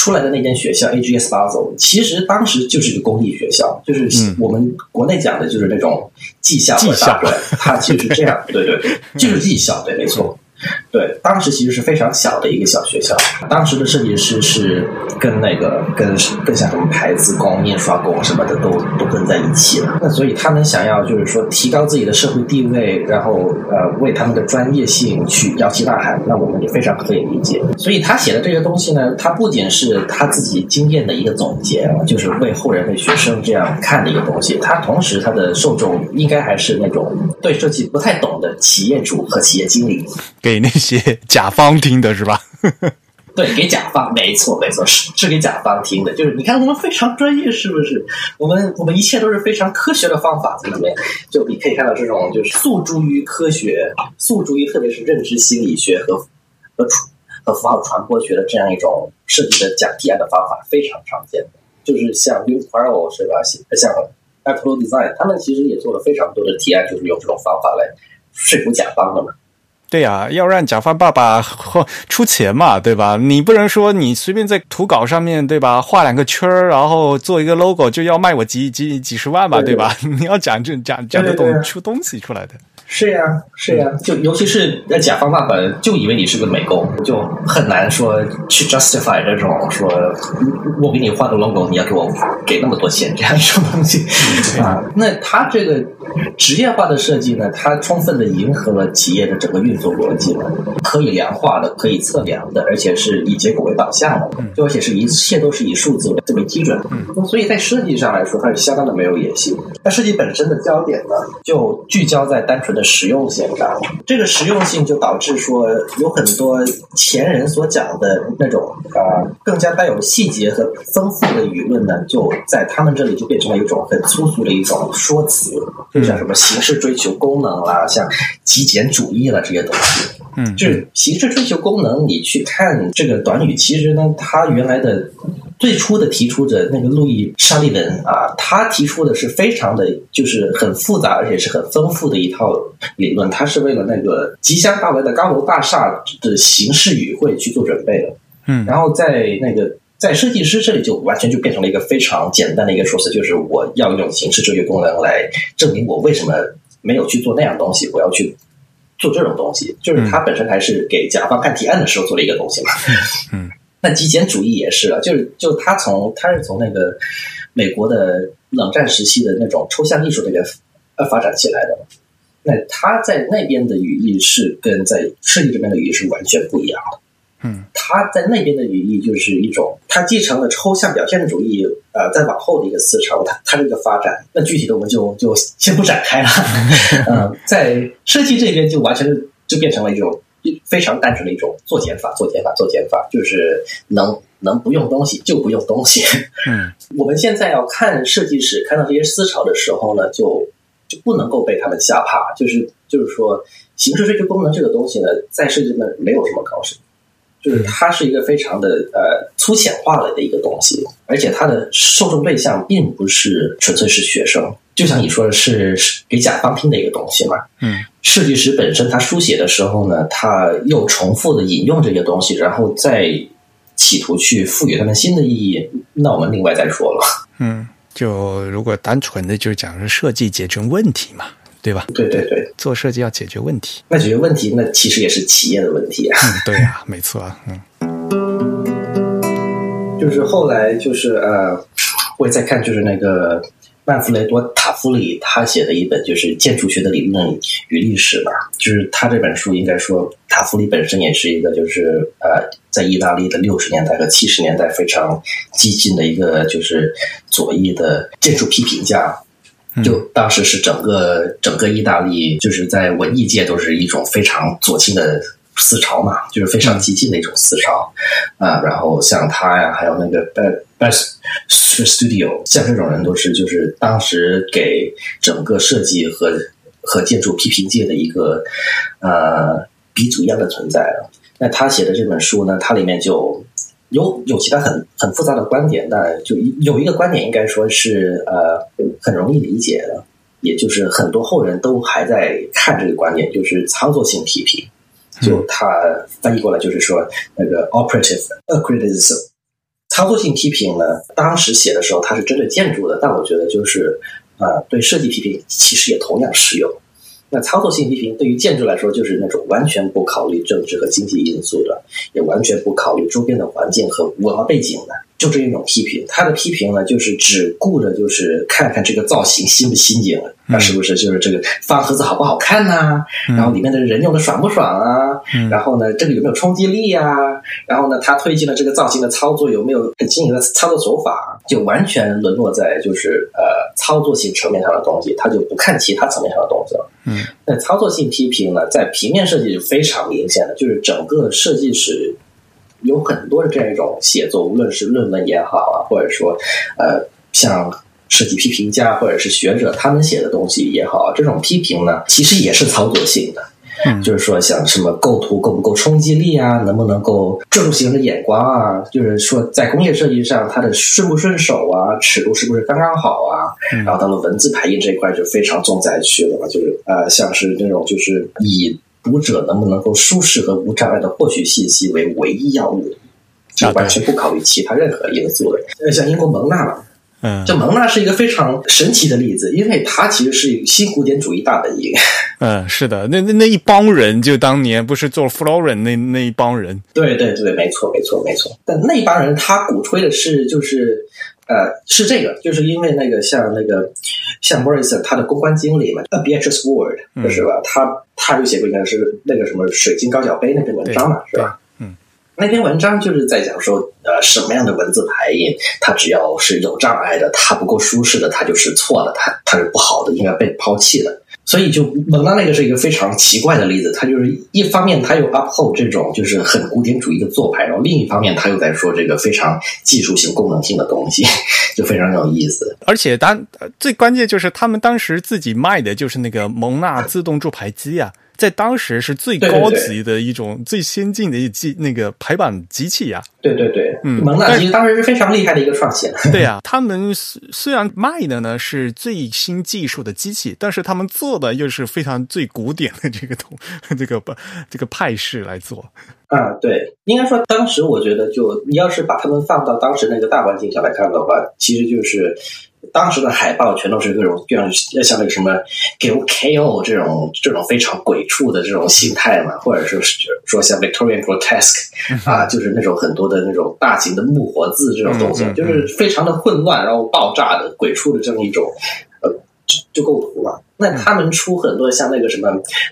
出来的那间学校 AGS Basel，其实当时就是一个公立学校，就是嗯我们国内讲的就是那种技校技校和大专，它其实是这样，对对对，就是技校，对，没错。对，当时其实是非常小的一个小学校，当时的设计师是跟那个跟跟像什么牌子工、印刷工什么的都都跟在一起了。那所以他们想要就是说提高自己的社会地位，然后呃为他们的专业性去摇旗呐喊，那我们也非常可以理解。所以他写的这些东西呢，他不仅是他自己经验的一个总结，就是为后人为学生这样看的一个东西。他同时他的受众应该还是那种对设计不太懂的企业主和企业经理。给那些甲方听的是吧？对，给甲方，没错没错，是是给甲方听的。就是你看我们非常专业，是不是？我们我们一切都是非常科学的方法，在里面？就你可以看到这种就是诉诸于科学，诉诸于特别是认知心理学和和和符号传播学的这样一种设计的讲提案的方法，非常常见的。就是像 Will Quarrel 是吧？像 Apple Design，他们其实也做了非常多的提案，就是用这种方法来说服甲方的嘛。对呀、要让甲方爸爸呵出钱嘛，对吧？你不能说你随便在图稿上面，对吧？画两个圈儿，然后做一个 logo 就要卖我几几几十万吧，对对。吧？你要讲这讲讲得懂出东西出来的。是呀，是呀，就尤其是那甲方爸爸就以为你是个美工，就很难说去 justify 这种说，我给你画个 logo，你要给我给那么多钱这样一种东西啊。那他这个 职业化的设计呢，它充分的迎合了企业的整个运作逻辑嘛，可以量化的，可以测量的，而且是以结果为导向的，就而且是一切都是以数字为为基准所以在设计上来说，它是相当的没有野心。那设计本身的焦点呢，就聚焦在单纯的实用性上。这个实用性就导致说，有很多前人所讲的那种啊、呃更加带有细节和丰富的舆论呢，就在他们这里就变成了一种很粗俗的一种说辞，就像什么形式追求功能啦，像极简主义啦这些东西。嗯，就是形式追求功能，你去看这个短语，其实呢，它原来的最初的提出者那个路易沙利文啊，他提出的是非常的，就是很复杂而且是很丰富的一套理论，他是为了那个即将到来的高楼大厦的形式语汇去做准备的。嗯然后在那个在设计师这里就完全就变成了一个非常简单的一个说辞，就是我要用形式追求功能来证明我为什么没有去做那样东西，我要去做这种东西，就是它本身还是给甲方看提案的时候做了一个东西嘛。嗯，那极简主义也是啊，就是就他从他是从那个美国的冷战时期的那种抽象艺术那边呃发展起来的。那他在那边的语义是跟在设计这边的语义是完全不一样的。嗯，他在那边的语义就是一种，他继承了抽象表现主义，呃，再往后的一个思潮，它它这个发展，那具体的我们就就先不展开了。嗯，在设计这边就完全就变成了一种非常单纯的一种做减法、做减法、做减法，就是能能不用东西就不用东西。嗯，我们现在要看设计史，看到这些思潮的时候呢，就就不能够被他们吓怕，就是就是说，形式追求功能这个东西呢，在设计们没有什么高深。就是它是一个非常的呃粗浅化了的一个东西，而且它的受众对象并不是纯粹是学生，就像你说的是是给甲方听的一个东西嘛。嗯，设计师本身他书写的时候呢，他又重复的引用这些东西，然后再企图去赋予他们新的意义，那我们另外再说了。嗯，就如果单纯的就讲是设计解决问题嘛，对吧？对对对，做设计要解决问题。那解决问题，那其实也是企业的问题啊。嗯，对呀、没错啊。嗯就是后来就是呃，我也在看，就是那个曼弗雷多·塔夫里他写的一本就是建筑学的理论与历史吧。就是他这本书应该说，塔夫里本身也是一个就是呃，在意大利的六十年代和七十年代非常激进的一个就是左翼的建筑批评家。就当时是整个整个意大利，就是在文艺界都是一种非常左倾的思潮嘛，就是非常激进的一种思潮啊。然后像他呀，还有那个 b e s Master Studio，像这种人都是就是当时给整个设计和和建筑批评界的一个呃鼻祖一样的存在了。那他写的这本书呢，它里面就有有其他很很复杂的观点，但就有一个观点应该说是呃很容易理解的，也就是很多后人都还在看这个观点，就是操作性批评。就它翻译过来就是说那个 operative criticism，操作性批评呢，当时写的时候它是针对建筑的，但我觉得就是呃对设计批评其实也同样适用。那操作性批评对于建筑来说，就是那种完全不考虑政治和经济因素的，也完全不考虑周边的环境和文化背景的，就是一种批评。他的批评呢，就是只顾着就是看看这个造型新不新颖，那是不是就是这个方盒子好不好看呐？然后里面的人用的爽不爽啊？然后呢，这个有没有冲击力啊？然后呢，他推进了这个造型的操作有没有很新颖的操作手法？就完全沦落在就是呃操作性层面上的东西，他就不看其他层面上的东西了。嗯，那操作性批评呢，在平面设计是非常明显的，就是整个设计史有很多的这样一种写作，无论是论文也好啊，或者说呃像设计批评家或者是学者他们写的东西也好，这种批评呢，其实也是操作性的。嗯，就是说，像什么构图够不够冲击力啊，能不能够注入型的眼光啊？就是说，在工业设计上，它的顺不顺手啊，尺度是不是刚刚好啊？然后到了文字排印这一块就非常重灾区了嘛，就是呃，像是那种就是以读者能不能够舒适和无障碍的获取信息为唯一要务，就完全不考虑其他任何因素的。呃，像英国蒙纳嘛。嗯，这蒙纳是一个非常神奇的例子，因为他其实是新古典主义大本营。嗯，是的，那那那一帮人，就当年不是做 Florin 那那一帮人。对对对，没错没错没错。但那帮人他鼓吹的是，就是呃，是这个，就是因为那个像那个像 Morrison 他的公关经理嘛，A Beatrice Ward 是吧？他他就写过一个是那个什么水晶高脚杯那篇文章嘛，是吧？嗯，那篇文章就是在讲说，呃，什么样的文字排印，它只要是有障碍的，它不够舒适的，它就是错的，它它是不好的，应该被抛弃的。所以，就蒙娜那个是一个非常奇怪的例子，它就是一方面它有 uphold 这种就是很古典主义的做派，然后另一方面他又在说这个非常技术性、功能性的东西，就非常有意思。而且当最关键就是他们当时自己卖的就是那个蒙娜自动注排机啊。在当时是最高级的一种、最先进的一机那个排版机器呀。对对对，嗯，蒙纳其实当时是非常厉害的一个创新。对呀，他们虽然卖的呢是最新技术的机器，但是他们做的又是非常最古典的这个东 这个这个派式来做。啊，对，应该说当时我觉得，就你要是把他们放到当时那个大环境下来看的话，其实就是。当时的海报全都是各种各样，像那个什么给 KO 这种这种非常鬼畜的这种形态嘛，或者说是说像 Victorian grotesque 啊，就是那种很多的那种大型的木活字这种东西，就是非常的混乱，然后爆炸的鬼畜的这么一种呃就构图嘛。那他们出很多像那个什么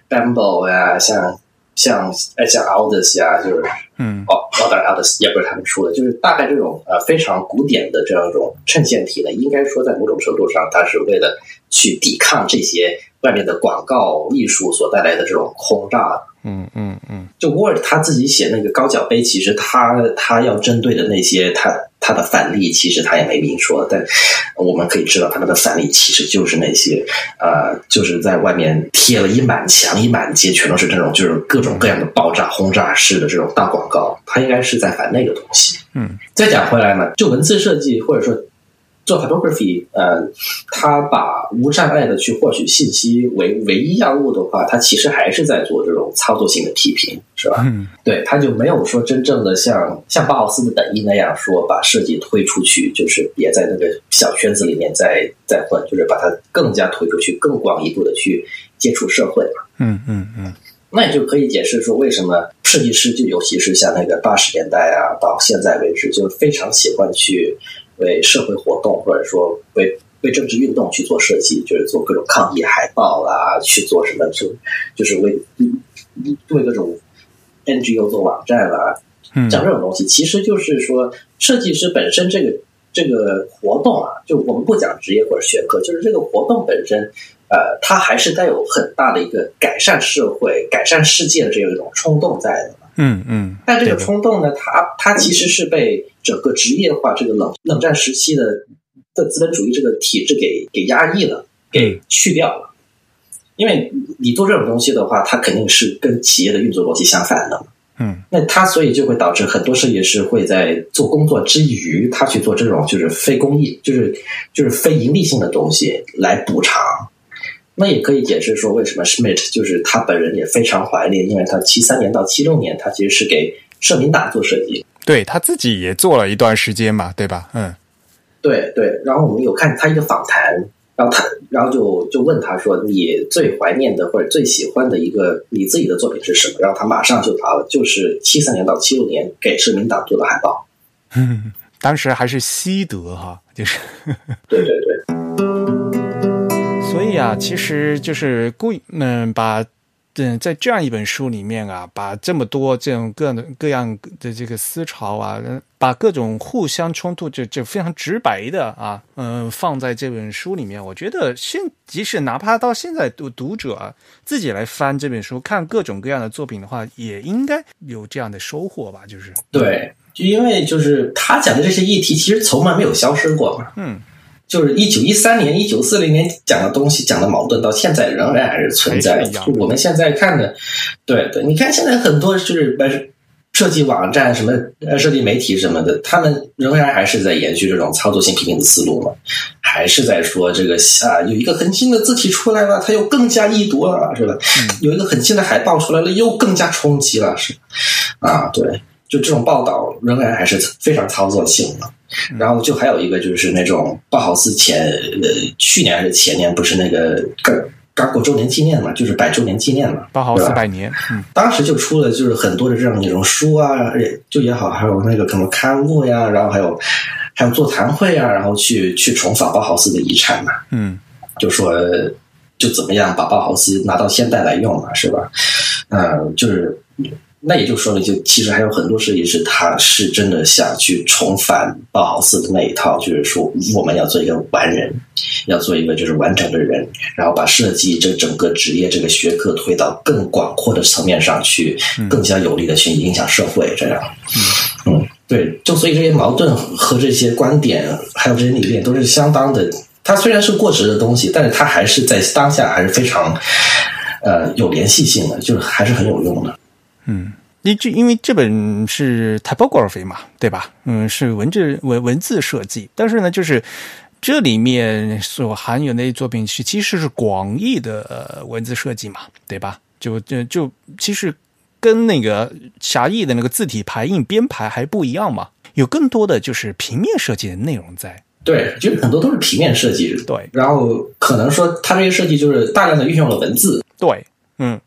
Bamboo 呀，像。像哎，像 Aldous 呀，就是嗯，哦，当然 Aldous 也不是他们出的，就是大概这种呃非常古典的这样一种衬线体呢，应该说在某种程度上，它是为了去抵抗这些外面的广告艺术所带来的这种轰炸。嗯嗯嗯，就 Word 他自己写那个高脚杯，其实他他要针对的那些他他的反例，其实他也没明说，但我们可以知道他们的反例其实就是那些呃，就是在外面贴了一满墙一满街，全都是这种就是各种各样的爆炸轰炸式的这种大广告，他应该是在反那个东西。嗯，再讲回来呢，就文字设计或者说。做 photography，呃，他把无障碍的去获取信息为唯一要务的话，他其实还是在做这种操作性的批评，是吧？嗯，对，他就没有说真正的像像巴豪斯的本意那样说把设计推出去，就是别在那个小圈子里面再再混，就是把它更加推出去，更广一步的去接触社会嘛。嗯嗯嗯，那也就可以解释说，为什么设计师就尤其是像那个八十年代啊，到现在为止，就非常喜欢去。为社会活动或者说为为政治运动去做设计，就是做各种抗议海报啦，去做什么就就是为为各种 NGO 做网站啦，讲这种东西，其实就是说设计师本身这个这个活动啊，就我们不讲职业或者学科，就是这个活动本身，呃，它还是带有很大的一个改善社会、改善世界的这样一种冲动在的。嗯嗯，但这个冲动呢，它它其实是被整个职业化这个冷冷战时期的的资本主义这个体制给给压抑了，给去掉了。因为你做这种东西的话，它肯定是跟企业的运作逻辑相反的。嗯，那它所以就会导致很多设计师会在做工作之余，他去做这种就是非公益，就是就是非盈利性的东西来补偿。那也可以解释说，为什么 Schmidt 就是他本人也非常怀念，因为他七三年到七六年，他其实是给社民党做设计。对他自己也做了一段时间嘛，对吧？嗯，对对。然后我们有看他一个访谈，然后他然后就就问他说：“你最怀念的或者最喜欢的一个你自己的作品是什么？”然后他马上就答了，就是七三年到七六年给社民党做的海报。嗯，当时还是西德哈，就是对对 对。所以啊，其实就是故意嗯把。嗯，在这样一本书里面啊，把这么多这种各样的各样的这个思潮啊，把各种互相冲突，就就非常直白的啊，嗯，放在这本书里面，我觉得现即使哪怕到现在读读者啊自己来翻这本书，看各种各样的作品的话，也应该有这样的收获吧？就是对，就因为就是他讲的这些议题，其实从来没有消失过嘛。嗯。就是一九一三年、一九四零年讲的东西，讲的矛盾到现在仍然还是存在。就我们现在看的，对对，你看现在很多就是设计网站、什么设计媒体什么的，他们仍然还是在延续这种操作性批评的思路嘛，还是在说这个啊，有一个很新的字体出来了，它又更加易读了，是吧？有一个很新的海报出来了，又更加冲击了，是啊，对，就这种报道仍然还是非常操作性的。然后就还有一个就是那种鲍豪斯前呃去年还是前年不是那个刚刚过周年纪念嘛，就是百周年纪念嘛，包豪斯百年，嗯，当时就出了就是很多的这样那种书啊，就也好，还有那个什么刊物呀，然后还有还有座谈会啊，然后去去重访包豪斯的遗产嘛，嗯，就说就怎么样把包豪斯拿到现代来用嘛，是吧？嗯，就是。那也就说明，就其实还有很多设计师，他是真的想去重返包豪斯的那一套，就是说我们要做一个完人，要做一个就是完整的人，然后把设计这整个职业这个学科推到更广阔的层面上去，更加有力的去影响社会。这样，嗯，对，就所以这些矛盾和这些观点，还有这些理念，都是相当的。它虽然是过时的东西，但是它还是在当下还是非常呃有联系性的，就是还是很有用的。嗯，因这因为这本是 typography 嘛，对吧？嗯，是文字文文字设计，但是呢，就是这里面所含有的作品是其实是广义的文字设计嘛，对吧？就就就其实跟那个狭义的那个字体排印编排还不一样嘛，有更多的就是平面设计的内容在。对，就很多都是平面设计。对，然后可能说它这些设计就是大量的运用了文字。对，嗯。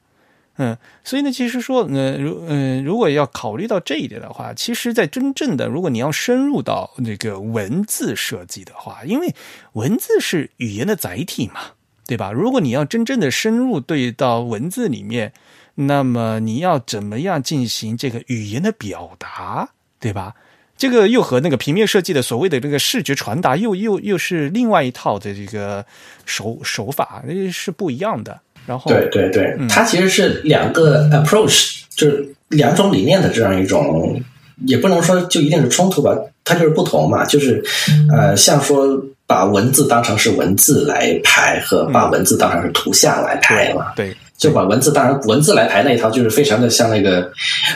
嗯，所以呢，其实说，呃，如嗯，如果要考虑到这一点的话，其实，在真正的，如果你要深入到那个文字设计的话，因为文字是语言的载体嘛，对吧？如果你要真正的深入对到文字里面，那么你要怎么样进行这个语言的表达，对吧？这个又和那个平面设计的所谓的这个视觉传达，又又又是另外一套的这个手手法，是不一样的。然后，对对对，它其实是两个 approach，就是两种理念的这样一种，也不能说就一定是冲突吧，它就是不同嘛。就是呃，像说把文字当成是文字来排，和把文字当成是图像来排嘛。对，就把文字当成文字来排那一套，就是非常的像那个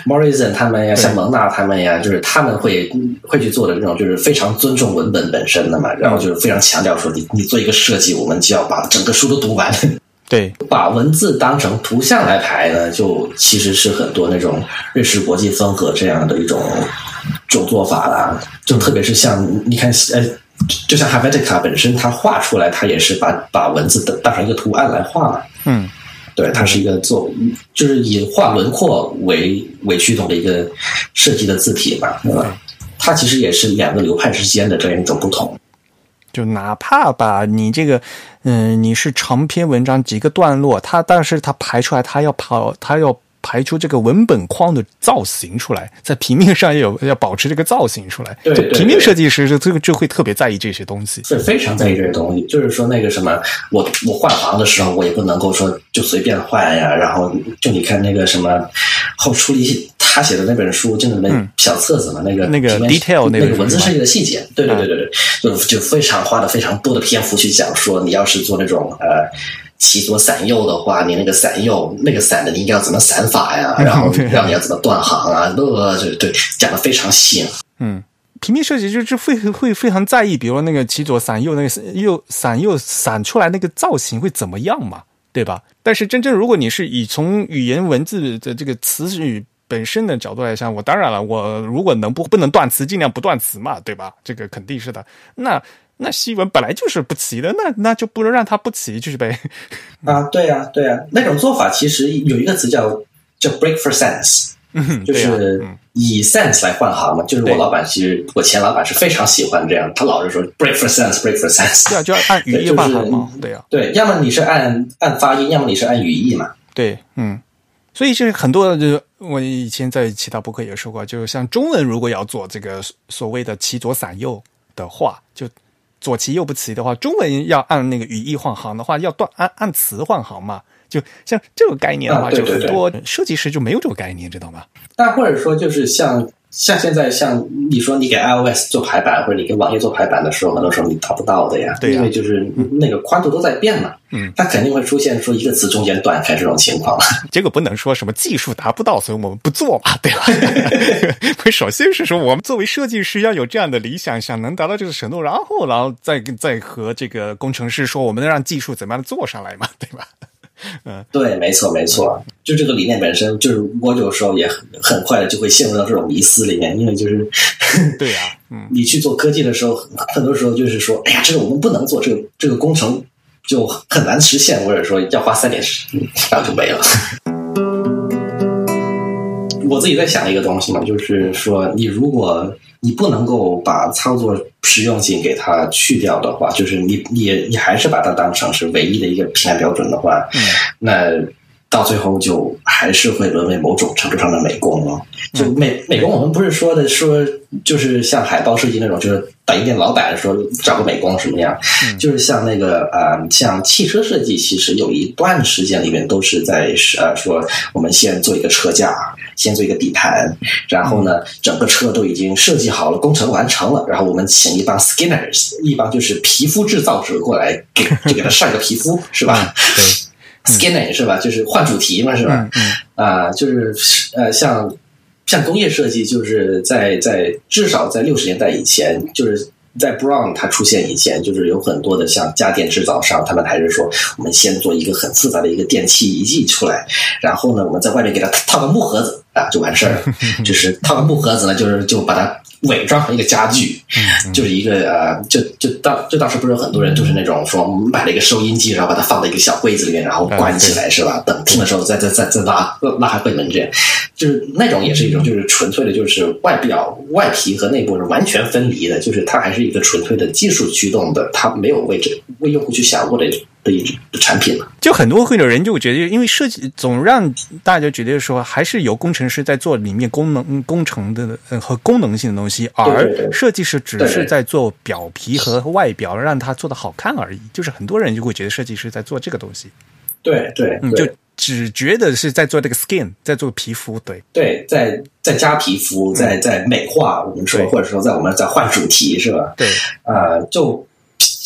Morrison 他们呀，像蒙娜他们呀，就是他们会会去做的这种，就是非常尊重文本本身的嘛。然后就是非常强调说，你你做一个设计，我们就要把整个书都读完。对，把文字当成图像来排呢，就其实是很多那种瑞士国际风格这样的一种种做法啦。就特别是像你看，呃，就像 Helvetica 本身，它画出来，它也是把把文字当成一个图案来画。嗯，对，它是一个做，就是以画轮廓为为驱动的一个设计的字体吧，对吧？它其实也是两个流派之间的这样一种不同。就哪怕把你这个，嗯，你是长篇文章几个段落，它但是它排出来，它要跑，它要排出这个文本框的造型出来，在平面上也有 要保持这个造型出来。对，平面设计师是这个就会特别在意这些东西，是非常在意这些东西。就是说那个什么，我我换房的时候，我也不能够说就随便换呀。然后就你看那个什么后处理。他写的那本书，就那本小册子嘛，那个那个 detail 那个那个文字设计的细节，对对对对对，就就非常花了非常多的篇幅去讲说，你要是做那种呃。齐左散右的话，你那个散右那个散的你应该要怎么散法呀？然后让你要怎么断行啊？那，对对，讲的非常细。嗯，平面设计就是会会非常在意，比如说那个齐左散右那个右散右散出来那个造型会怎么样嘛，对吧？但是真正如果你是以从语言文字的这个词语本身的角度来讲，我当然了，我如果能不不能断词，尽量不断词嘛，对吧？这个肯定是的。那那西文本来就是不齐的，那那就不能让它不齐，就是呗。啊，对啊、对啊、那种做法其实有一个词叫叫 break for sense，嗯，就是嗯以 sense 来换行嘛。就是我老板，其实我前老板是非常喜欢这样，他老是说 break for sense，break for sense。对啊，就要按语义换行嘛，对呀、对，要么你是按按发音，要么你是按语义嘛。对，嗯，所以就是很多，就是我以前在其他博客也说过，就是像中文如果要做这个所谓的齐左散右的话，就左齐右不齐的话，中文要按那个语义换行的话，要断按按词换行嘛。就像这个概念的话，啊对对就很多设计师就没有这个概念，知道吗？但或者说就是像像现在像你说你给 iOS 做排版，或者你给网页做排版的时候，很多时候你达不到的呀，对呀因为就是那个宽度都在变嘛，嗯，它肯定会出现说一个词中间断开这种情况。这个不能说什么技术达不到，所以我们不做嘛，对吧？不首先是说，我们作为设计师要有这样的理想，想能达到这个程度，然后，然后再再和这个工程师说，我们能让技术怎么样做上来嘛，对吧？对，没错，没错，就这个理念本身，就是我有时候也很很快的就会陷入到这种迷思里面，因为就是 对呀、嗯，你去做科技的时候，很多时候就是说，哎呀，这个我们不能做，这个这个工程就很难实现，或者说要花三年时，然后就没了。我自己在想一个东西嘛，就是说，你如果你不能够把操作实用性给它去掉的话，就是你你你还是把它当成是唯一的一个评判标准的话，嗯那到最后就还是会沦为某种程度上的美工了。就美美工，我们不是说的说，就是像海报设计那种，就是打印店老板说找个美工什么样，就是像那个呃，像汽车设计，其实有一段时间里面都是在呃说，我们先做一个车架。先做一个底盘，然后呢，整个车都已经设计好了，工程完成了，然后我们请一帮 skinners，一帮就是皮肤制造者过来给就给他上一个皮肤，是吧？对，skinning 是吧？就是换主题嘛，是吧？嗯啊、就是呃，像像工业设计，就是在在至少在六十年代以前，就是在 Brown 它出现以前，就是有很多的像家电制造商，他们还是说，我们先做一个很复杂的一个电器仪器出来，然后呢，我们在外面给它套个木盒子啊，就完事儿了。就是套个木盒子呢，就是就把它伪装成一个家具，就是一个呃，就就当就当时不是有很多人就是那种说买了一个收音机，然后把它放在一个小柜子里面，然后关起来是吧？等听的时候再再再再拉拉开柜门这样，就是那种也是一种就是纯粹的，就是外表外皮和内部是完全分离的，就是它还是一个纯粹的技术驱动的，它没有为这为用户去想过的的产品了。就很多会有人就觉得，因为设计总让大家觉得说，还是由工程师在做里面功能工程的呃和功能性的东西，而设计师只是在做表皮和外表，让它做的好看而已。就是很多人就会觉得设计师在做这个东西，对对嗯，就只觉得是在做这个 skin，在做皮肤，对，对，在在加皮肤，在在美化，我们说或者说在我们在换主题是吧？对，啊、就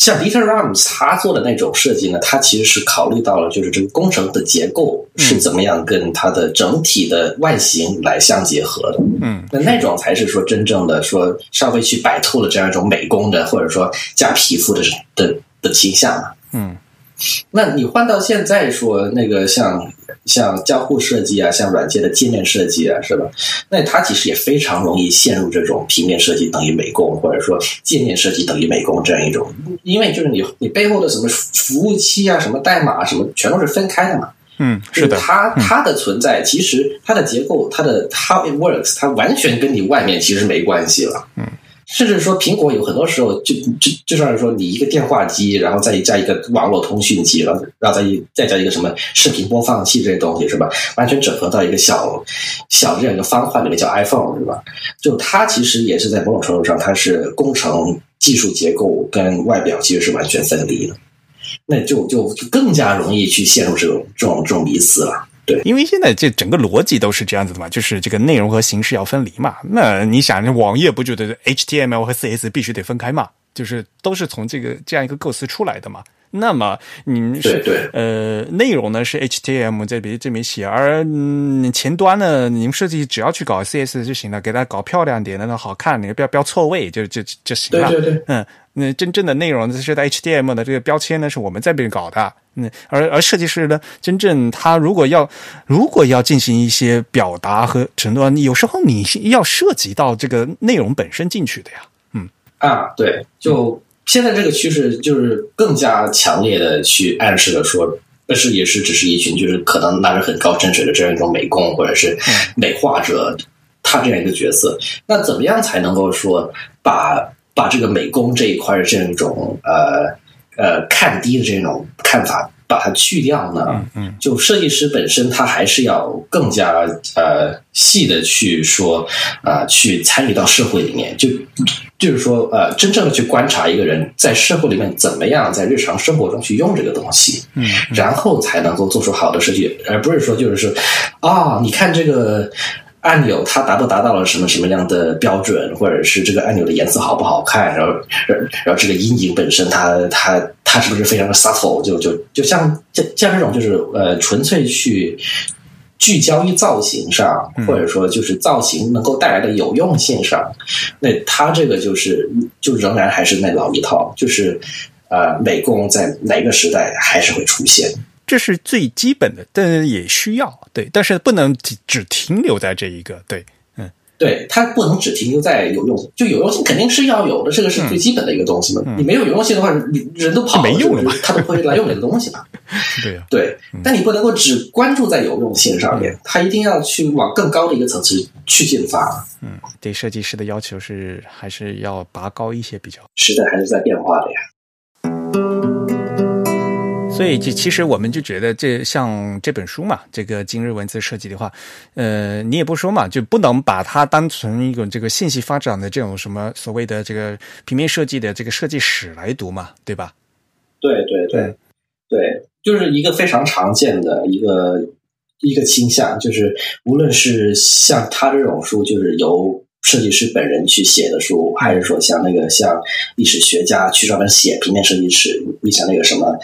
像 Dieter Rams 他做的那种设计呢，它其实是考虑到了就是这个工程的结构是怎么样跟它的整体的外形来相结合的。嗯，那那种才是说真正的说稍微去摆脱了这样一种美工的或者说加皮肤的的的倾向嘛。嗯，那你换到现在说那个像像交互设计啊，像软件的界面设计啊，是吧？那它其实也非常容易陷入这种平面设计等于美工，或者说界面设计等于美工这样一种，因为就是你你背后的什么服务器啊、什么代码、什么全都是分开的嘛。嗯，是的，它它的存在，其实它的结构，它的 how it works，它完全跟你外面其实没关系了。嗯，甚至说苹果有很多时候就就就算是说你一个电话机，然后再加一个网络通讯机，然后然后再再加一个什么视频播放器这些东西是吧？完全整合到一个小小这样一个方块里面叫 iPhone 是吧？就它其实也是在某种程度上，它是工程技术结构跟外表其实是完全分离的。那就就更加容易去陷入这种这种这种迷思了。对，因为现在这整个逻辑都是这样子的嘛，就是这个内容和形式要分离嘛。那你想，网页不就得 HTML 和 CS 必须得分开嘛？就是都是从这个这样一个构思出来的嘛。那么你们是呃内容呢是 HTML 这边这边写，而嗯前端呢你们设计只要去搞 CS 就行了，给它搞漂亮点，那好看，你不要不要错位就就就行了。对对对，嗯，那真正的内容是在 HTML 的这个标签呢是我们在边搞的，嗯，而而设计师呢，真正他如果要如果要进行一些表达和承诺，有时候你要涉及到这个内容本身进去的呀，嗯啊，对，就。现在这个趋势就是更加强烈的去暗示了说，但是也是只是一群就是可能拿着很高薪水的这样一种美工或者是美化者，他这样一个角色。那怎么样才能够说把把这个美工这一块的这种呃呃看低的这种看法？把它去掉呢？嗯，就设计师本身，他还是要更加呃细的去说啊，去参与到社会里面，就就是说呃，真正的去观察一个人在社会里面怎么样在日常生活中去用这个东西，嗯，然后才能够做出好的设计，而不是说就是说啊，你看这个。按钮它达不达到了什么什么样的标准，或者是这个按钮的颜色好不好看，然后，然后这个阴影本身它它它是不是非常的 subtle？就就就像像像这种就是呃纯粹去聚焦于造型上，或者说就是造型能够带来的有用性上，那它这个就是就仍然还是那老一套，就是呃美工在哪个时代还是会出现。这是最基本的，但也需要对，但是不能只只停留在这一个对，嗯，对，它不能只停留在有用性，就有用性肯定是要有的，这个是最基本的一个东西嘛。你没有有用性的话，你人都跑没用了嘛，他都不会来用你的东西嘛。对呀，对，但你不能够只关注在有用性上面，他一定要去往更高的一个层次去进发。嗯，对设计师的要求是还是要拔高一些比较。时代还是在变化的呀。所以，其其实我们就觉得，这像这本书嘛，这个今日文字设计的话，呃，你也不说嘛，就不能把它当成一种这个信息发展的这种什么所谓的这个平面设计的这个设计史来读嘛，对吧？对对对对，就是一个非常常见的一个一个倾向，就是无论是像他这种书，就是由。设计师本人去写的书，还是说像那个像历史学家去专门写平面设计史？你想那个什么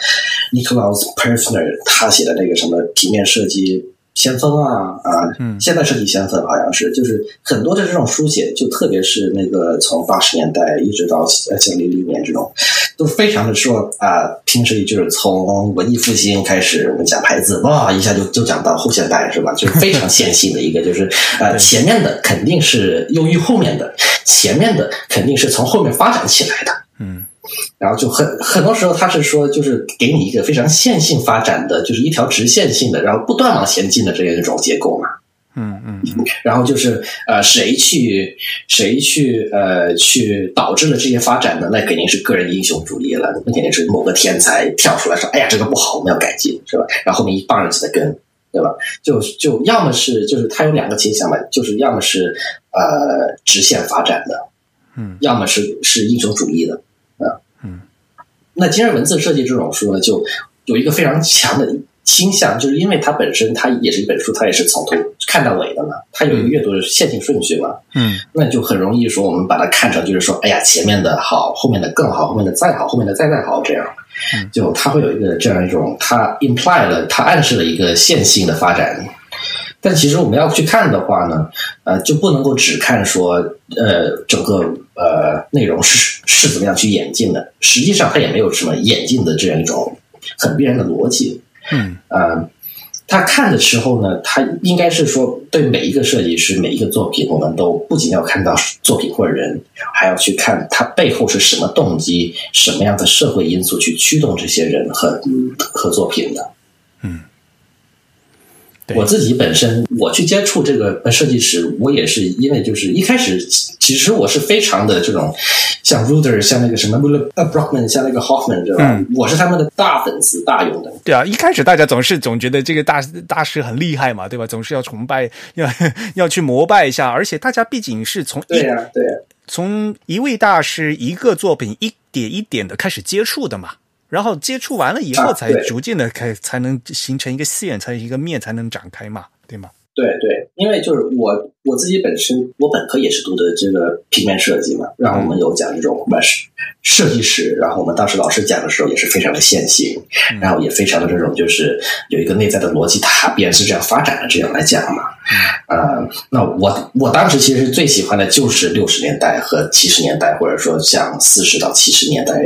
Nicholas Persner 他写的那个什么平面设计。先锋啊啊，现代设计先锋好像是，就是很多的这种书写，就特别是那个从八十年代一直到呃像零零年这种，都非常的说啊，平时就是从文艺复兴开始，我们讲牌子，哇，一下就就讲到后现代是吧？就是非常线性的一个，就是 呃，前面的肯定是优于后面的，前面的肯定是从后面发展起来的，嗯。然后就很很多时候，他是说，就是给你一个非常线性发展的，就是一条直线性的，然后不断往前进的这样一种结构嘛。嗯嗯。然后就是呃，谁去谁去呃去导致了这些发展呢？那肯定是个人英雄主义了，那肯定是某个天才跳出来说：“哎呀，这个不好，我们要改进，是吧？”然后后面一帮人就在跟，对吧？就就要么是就是他有两个倾向嘛，就是要么是呃直线发展的，嗯，要么是是英雄主义的。那今日文字设计这种书呢，就有一个非常强的倾向，就是因为它本身它也是一本书，它也是从头看到尾的嘛，它有一个阅读的线性顺序嘛，嗯，那就很容易说我们把它看成就是说，哎呀，前面的好，后面的更好，后面的再好，后面的再再好，这样，就它会有一个这样一种，它 imply 了，它暗示了一个线性的发展。但其实我们要去看的话呢，呃，就不能够只看说，呃，整个呃内容是是怎么样去演进的。实际上，它也没有什么演进的这样一种很必然的逻辑。嗯，呃，他看的时候呢，他应该是说，对每一个设计师、每一个作品，我们都不仅要看到作品或者人，还要去看他背后是什么动机、什么样的社会因素去驱动这些人和和作品的。嗯。我自己本身，我去接触这个设计师，我也是因为就是一开始，其实我是非常的这种，像 Ruder，像那个什么 m u l l e r Brockman，像那个 Hoffman，对吧？我是他们的大粉丝、大用的。对啊，一开始大家总是总觉得这个大大师很厉害嘛，对吧？总是要崇拜，要 要去膜拜一下。而且大家毕竟是从对呀，对，从一位大师一个作品一点一点的开始接触的嘛。然后接触完了以后，才逐渐的开才能形成一个线，才一个面才能展开嘛，对吗？对对，因为就是我我自己本身，我本科也是读的这个平面设计嘛，然后我们有讲这种什么设设计史，然后我们当时老师讲的时候也是非常的线性，然后也非常的这种就是有一个内在的逻辑塔便是这样发展的，这样来讲嘛。呃，那我我当时其实最喜欢的就是六十年代和七十年代，或者说像四十到七十年代，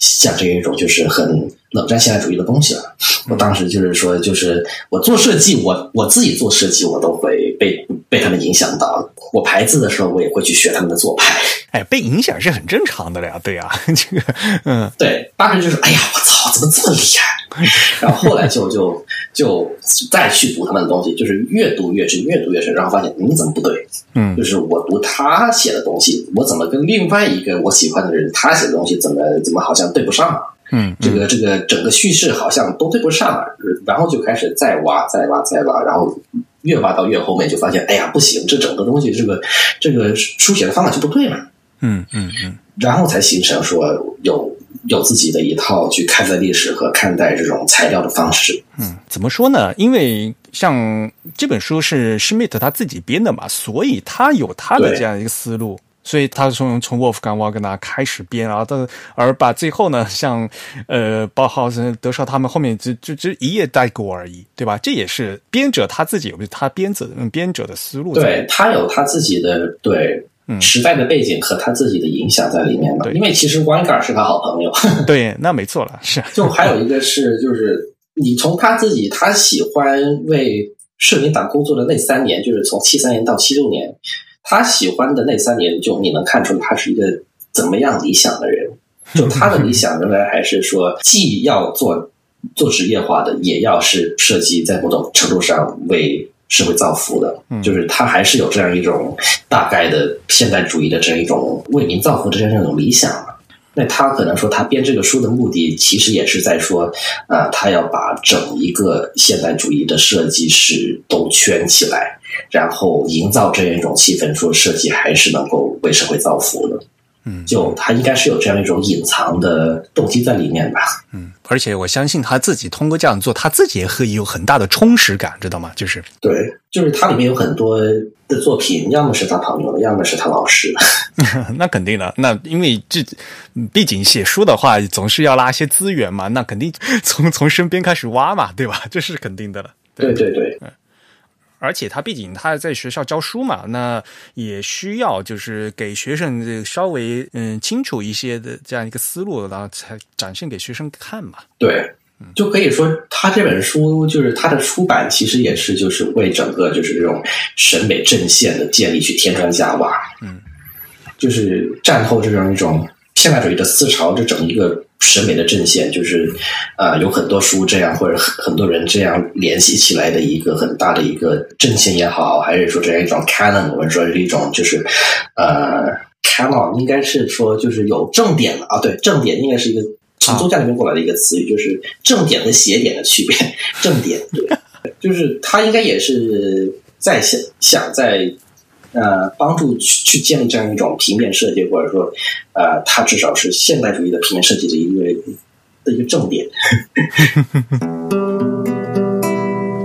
像这一种就是很冷战现代主义的东西了。我当时就是说，就是我做设计，我我自己做设计，我都会被被他们影响到。我排字的时候，我也会去学他们的做派。哎，被影响是很正常的了呀，对呀，这个，嗯对，当时就是哎呀，我操，怎么这么厉害？然后后来就就就再去读他们的东西，就是越读越深，越读越深，然后发现你怎么不对？嗯就是我读他写的东西，我怎么跟另外一个我喜欢的人他写的东西怎么怎么好像对不上？嗯，这个这个整个叙事好像都对不上了，然后就开始再挖再挖再挖，然后越挖到越后面就发现，哎呀不行，这整个东西这个这个书写的方法就不对嘛，嗯嗯嗯然后才形成说有有自己的一套去看待历史和看待这种材料的方式。嗯，怎么说呢？因为像这本书是施密特他自己编的嘛，所以他有他的这样一个思路。所以他从从沃夫冈瓦格纳开始编，然后到而把最后呢，像呃包豪斯、德绍他们后面只只只一页带过而已，对吧？这也是编者他自己有他编者嗯编者的思路。对他有他自己的对嗯时代的背景和他自己的影响在里面嘛。因为其实王一嘎尔是他好朋友，对，那没错了，是 就还有一个是就是你从他自己他喜欢为社民党工作的那三年，就是从七三年到七六年，他喜欢的那三年，就你能看出他是一个怎么样理想的人。就他的理想仍然还是说，既要做做职业化的，也要是设计在某种程度上为社会造福的。嗯就是他还是有这样一种大概的现代主义的这样一种为民造福的这样一种理想嘛。那他可能说，他编这个书的目的，其实也是在说，啊、他要把整一个现代主义的设计师都圈起来，然后营造这样一种气氛，说设计还是能够为社会造福的。嗯就他应该是有这样一种隐藏的动机在里面吧。嗯，而且我相信他自己通过这样做，他自己也会有很大的充实感，知道吗？就是对，就是它里面有很多的作品，要么是他朋友的，要么是他老师的。那肯定的，那因为这嗯毕竟写书的话，总是要拉一些资源嘛，那肯定从 从身边开始挖嘛，对吧？这是肯定的了。对对对，而且他毕竟他在学校教书嘛，那也需要就是给学生这个稍微嗯清楚一些的这样一个思路，然后才展现给学生看嘛。对，就可以说他这本书就是他的出版，其实也是就是为整个就是这种审美阵线的建立去添砖加瓦。嗯，就是战后这样一种现代主义的思潮，这整一个审美的阵线，就是呃有很多书这样或者很很多人这样联系起来的一个很大的一个阵线也好，还是说这样一种 canon，我们说是一种就是呃 canon 应该是说就是有正点的啊，对，正点应该是一个从宗教里面过来的一个词语，就是正点和斜点的区别。正点对，就是他应该也是在想想在呃帮助去去建立这样一种平面设计，或者说呃，它至少是现代主义的平面设计的一个的一个重点。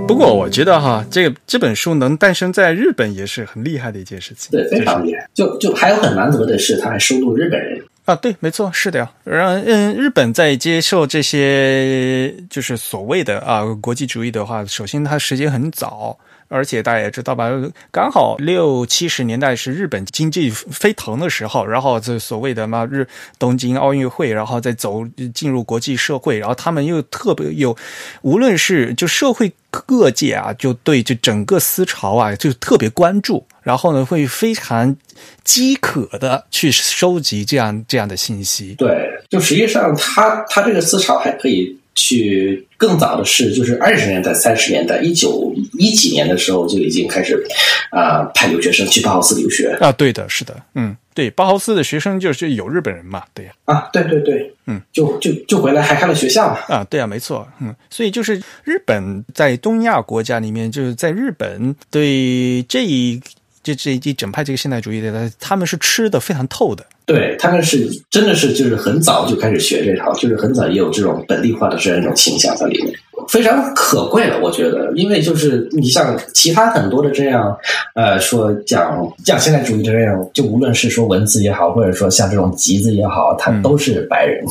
不过我觉得哈，这个这本书能诞生在日本也是很厉害的一件事情。对，非常厉害。就就还有很难得的是，他还收录日本人。啊，对，没错，是的呀。让嗯，日本在接受这些就是所谓的啊国际主义的话，首先它时间很早，而且大家也知道吧，刚好六七十年代是日本经济飞腾的时候，然后这所谓的嘛日东京奥运会，然后再走进入国际社会，然后他们又特别有，无论是就社会各界啊，就对这整个思潮啊就特别关注，然后呢会非常饥渴的去收集这样这样的信息。对，就实际上他他这个思潮还可以去更早的是，就是二十年代、三十年代、一九一几年的时候就已经开始啊、派留学生去包豪斯留学。啊，对的，是的，嗯，对，包豪斯的学生就是有日本人嘛，对呀，啊，对对对，嗯，就就就回来还开了学校嘛。啊，对啊，没错，嗯，所以就是日本在东亚国家里面，就是在日本对这一这这一整派这个现代主义的，他们是吃的非常透的，对他们是真的是就是很早就开始学这套，就是很早也有这种本地化的这样一种倾向在里面，非常可贵了，我觉得，因为就是你像其他很多的这样，呃，说讲讲现代主义的这样，就无论是说文字也好，或者说像这种集子也好，它都是白人，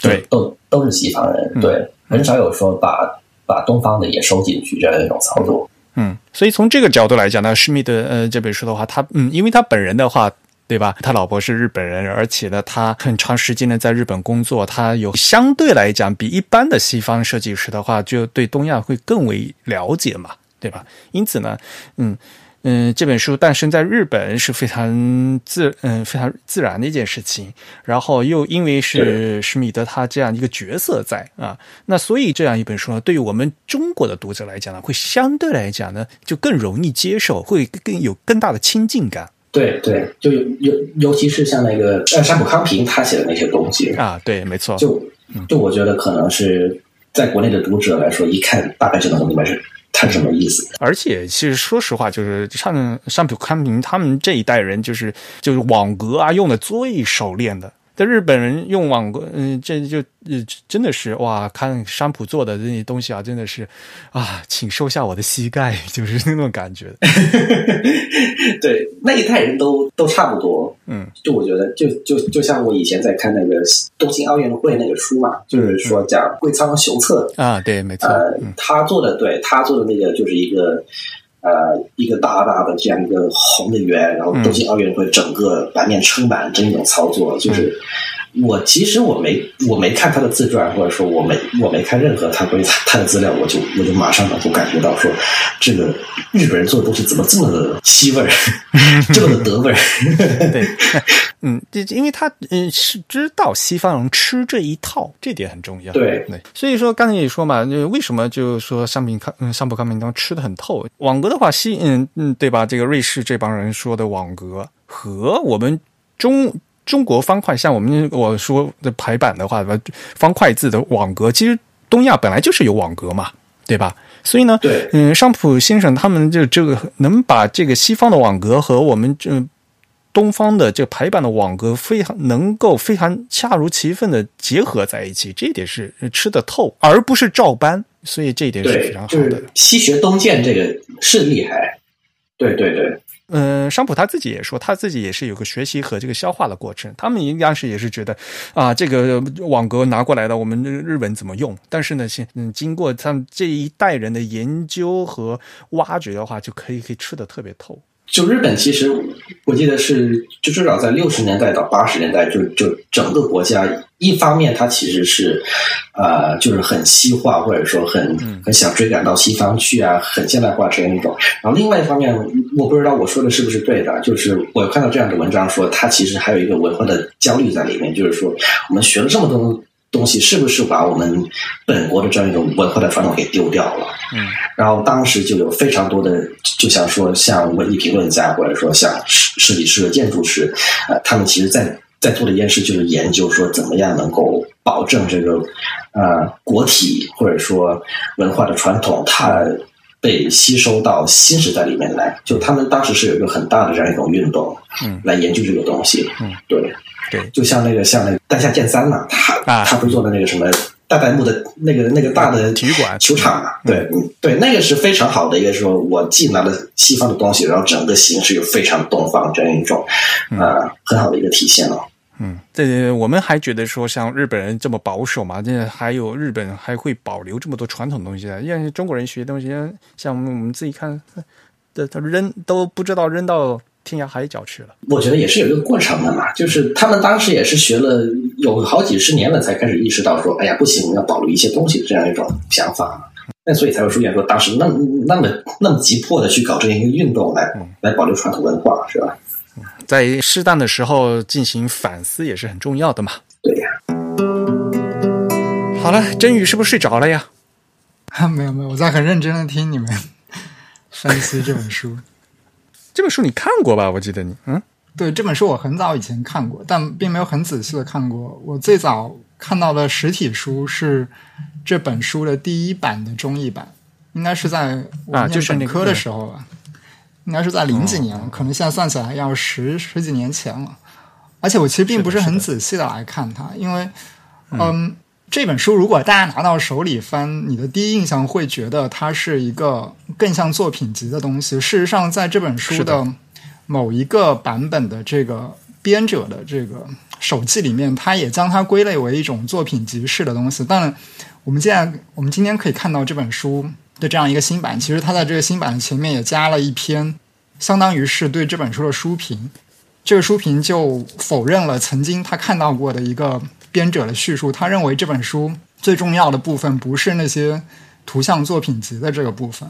对，都都是西方人，对，很少有说把把东方的也收进去这样一种操作。嗯，所以从这个角度来讲呢，施密德呃这本书的话，他嗯，因为他本人的话，对吧？他老婆是日本人，而且呢，他很长时间的在日本工作，他有相对来讲比一般的西方设计师的话，就对东亚会更为了解嘛，对吧？因此呢，嗯。嗯，这本书诞生在日本是非常自嗯非常自然的一件事情，然后又因为是施密德他这样一个角色在啊，那所以这样一本书呢，对于我们中国的读者来讲呢，会相对来讲呢就更容易接受，会更有更大的亲近感。对对，就尤尤其是像那个呃山浦康平他写的那些东西啊，对，没错，就就我觉得可能是在国内的读者来说，一看大概就能明白是。他什么意思？而且，其实说实话，就是像上普康平他们这一代人，就是就是网格啊，用的最熟练的。在日本人用网购，嗯，这就呃真的是哇，看山普做的这些东西啊，真的是啊，请收下我的膝盖，就是那种感觉。对，那一代人都都差不多。嗯，就我觉得，就就就像我以前在看那个东京奥运会那个书嘛，就是说讲桂仓雄策啊，对，没错。呃，他做的，对他做的那个就是一个。呃，一个大大的这样一个红的圆，然后东京奥运会整个版面撑满这种操作，就是我其实我没我没看他的自传，或者说我没我没看任何他关于他他的资料，我就我就马上能够感觉到说，这个日本人做的东西怎么这么的西味儿，这么的德味儿？对，嗯，这因为他嗯是知道西方人吃这一套，这点很重要。对对，所以说刚才也说嘛，就为什么就说商品康嗯商铺康明当吃的很透，网格的话西嗯嗯对吧？这个瑞士这帮人说的网格和我们中中国方块，像我们我说的排版的话，方块字的网格，其实东亚本来就是有网格嘛，对吧？所以呢，对，嗯，商普先生他们就这个能把这个西方的网格和我们这。东方的这个排版的网格非常能够非常恰如其分的结合在一起，这一点是吃得透，而不是照搬，所以这一点是非常好的。西学东渐这个是厉害，对对对。嗯，商普他自己也说，他自己也是有个学习和这个消化的过程。他们应该是也是觉得啊，这个网格拿过来的，我们日本怎么用？但是呢，先嗯，经过他们这一代人的研究和挖掘的话，就可以可以吃的特别透。就日本，其实我记得是，就至少在六十年代到八十年代，就就整个国家，一方面它其实是，呃，就是很西化，或者说很很想追赶到西方去啊，很现代化这样一种。然后另外一方面，我不知道我说的是不是对的，就是我看到这样的文章说，它其实还有一个文化的焦虑在里面，就是说我们学了这么多。东西是不是把我们本国的这样一种文化的传统给丢掉了？嗯，然后当时就有非常多的，就像说像文艺评论家，或者说像设设计师、建筑师，呃，他们其实在在做的一件事就是研究说怎么样能够保证这个呃国体或者说文化的传统，它被吸收到新时代里面来。就他们当时是有一个很大的这样一种运动，嗯，来研究这个东西，嗯，对。对，就像那个像那个丹下健三嘛，他他不是做的那个什么大代木的那个那个大的体育馆球场嘛？对，对，那个是非常好的一个说，我既拿了西方的东西，然后整个形式又非常东方这样一种啊，很好的一个体现了。嗯，对我们还觉得说像日本人这么保守嘛？这还有日本还会保留这么多传统东西啊？因为中国人学东西，像我们自己看，这他扔都不知道扔到。天涯海角去了，我觉得也是有一个过程的嘛，就是他们当时也是学了有好几十年了，才开始意识到说，哎呀，不行，要保留一些东西的这样一种想法，那所以才会出现说，当时那那么那么急迫的去搞这样一个运动来来保留传统文化，是吧？在适当的时候进行反思也是很重要的嘛。对呀。好了，真宇是不是睡着了呀？啊 没有没有，我在很认真的听你们分析这本书。这本书你看过吧？我记得你，嗯，对，这本书我很早以前看过，但并没有很仔细的看过。我最早看到的实体书是这本书的第一版的中译版，应该是在我念本科的时候吧，应该是在零几年，可能现在算起来要十十几年前了。而且我其实并不是很仔细的来看它，因为嗯。这本书如果大家拿到手里翻，你的第一印象会觉得它是一个更像作品集的东西。事实上，在这本书的某一个版本的这个编者的这个手记里面，他也将它归类为一种作品集式的东西。当然，我们现在我们今天可以看到这本书的这样一个新版，其实它在这个新版的前面也加了一篇，相当于是对这本书的书评。这个书评就否认了曾经他看到过的一个。编者的叙述，他认为这本书最重要的部分不是那些图像作品集的这个部分。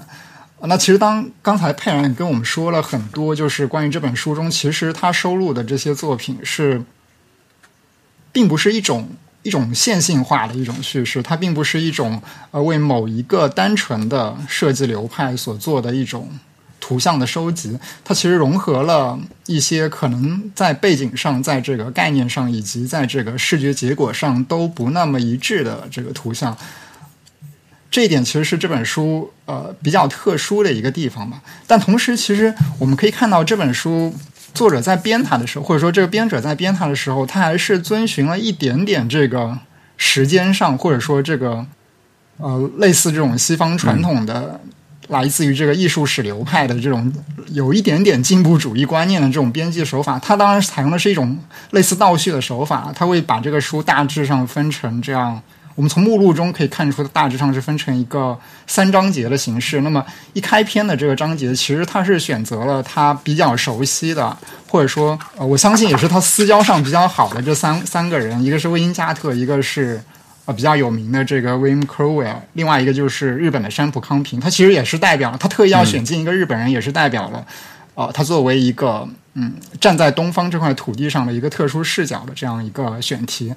那其实当刚才佩然跟我们说了很多，就是关于这本书中，其实他收录的这些作品是，并不是一种一种线性化的一种叙事，它并不是一种呃为某一个单纯的设计流派所做的一种。图像的收集，它其实融合了一些可能在背景上、在这个概念上以及在这个视觉结果上都不那么一致的这个图像。这一点其实是这本书呃比较特殊的一个地方吧。但同时，其实我们可以看到这本书作者在编它的时候，或者说这个编者在编它的时候，他还是遵循了一点点这个时间上，或者说这个呃类似这种西方传统的。来自于这个艺术史流派的这种有一点点进步主义观念的这种编辑手法，它当然采用的是一种类似倒叙的手法。它会把这个书大致上分成这样，我们从目录中可以看出，大致上是分成一个三章节的形式。那么一开篇的这个章节，其实他是选择了他比较熟悉的，或者说呃，我相信也是他私交上比较好的这三三个人，一个是威因加特，一个是。呃，比较有名的这个 William Crowell，另外一个就是日本的山浦康平，他其实也是代表，他特意要选进一个日本人，也是代表了，呃，他作为一个嗯站在东方这块土地上的一个特殊视角的这样一个选题。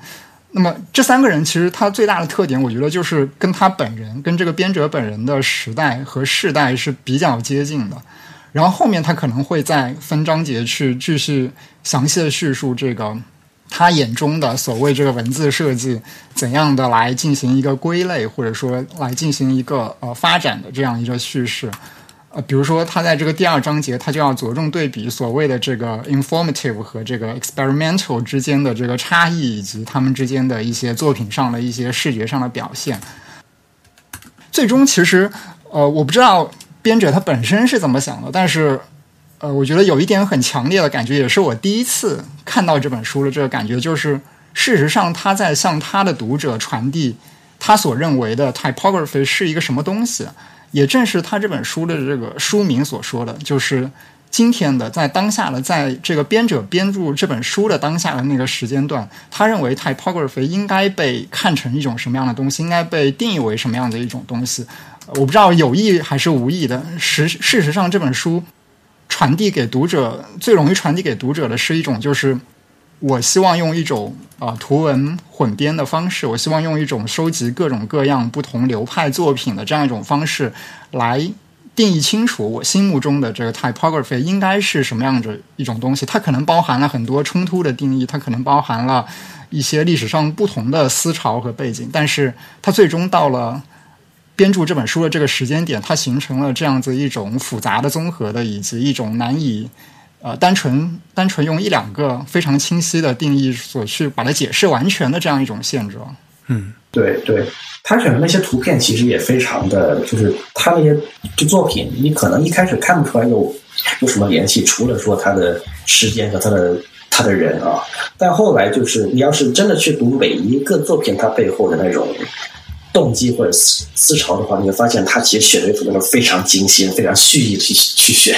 那么这三个人其实他最大的特点，我觉得就是跟他本人跟这个编者本人的时代和世代是比较接近的。然后后面他可能会在分章节去继续详细的叙述这个。他眼中的所谓这个文字设计，怎样的来进行一个归类，或者说来进行一个呃发展的这样一个叙事，呃，比如说他在这个第二章节，他就要着重对比所谓的这个 informative 和这个 experimental 之间的这个差异，以及他们之间的一些作品上的一些视觉上的表现。最终，其实呃，我不知道编者他本身是怎么想的，但是。呃，我觉得有一点很强烈的感觉，也是我第一次看到这本书的这个感觉，就是事实上他在向他的读者传递他所认为的 typography 是一个什么东西。也正是他这本书的这个书名所说的，就是今天的在当下的在这个编者编著这本书的当下的那个时间段，他认为 typography 应该被看成一种什么样的东西，应该被定义为什么样的一种东西。我不知道有意还是无意的，实事实上这本书。传递给读者最容易传递给读者的是一种，就是我希望用一种啊图文混编的方式，我希望用一种收集各种各样不同流派作品的这样一种方式，来定义清楚我心目中的这个 typography 应该是什么样的一种东西。它可能包含了很多冲突的定义，它可能包含了一些历史上不同的思潮和背景，但是它最终到了。编著这本书的这个时间点，它形成了这样子一种复杂的综合的，以及一种难以呃单纯单纯用一两个非常清晰的定义所去把它解释完全的这样一种现状。嗯，对对，他选的那些图片其实也非常的，就是他那些就作品，你可能一开始看不出来有有什么联系，除了说他的时间和他的他的人啊，但后来就是你要是真的去读每一个作品，它背后的那种。动机或者思思潮的话，你会发现他其实选的图都是非常精心、非常蓄意去去选。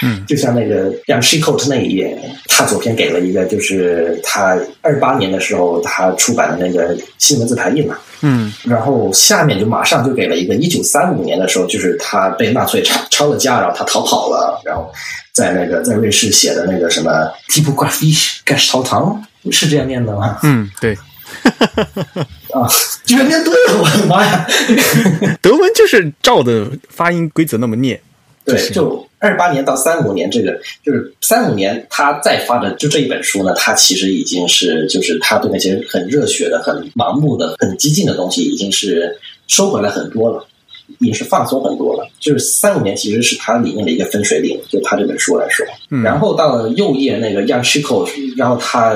嗯，就像那个像 She Coat 那一页，他昨天给了一个，就是他二八年的时候他出版的那个新闻字排印嘛。嗯，然后下面就马上就给了一个一九三五年的时候，就是他被纳粹抄抄了家，然后他逃跑了，然后在那个在瑞士写的那个什么 Typography 盖世堂是这样念的吗？嗯，对。啊，居然念对了！我的妈呀，德文就是照的发音规则那么念。对，就二八年到三五年，这个就是三五年他再发的就这一本书呢，他其实已经是就是他对那些很热血的、很盲目的、很激进的东西，已经是收回来很多了。已经是放松很多了。就是三五年其实是它里面的一个分水岭，就他这本书来说。然后到了右页那个 Young Chico，然后他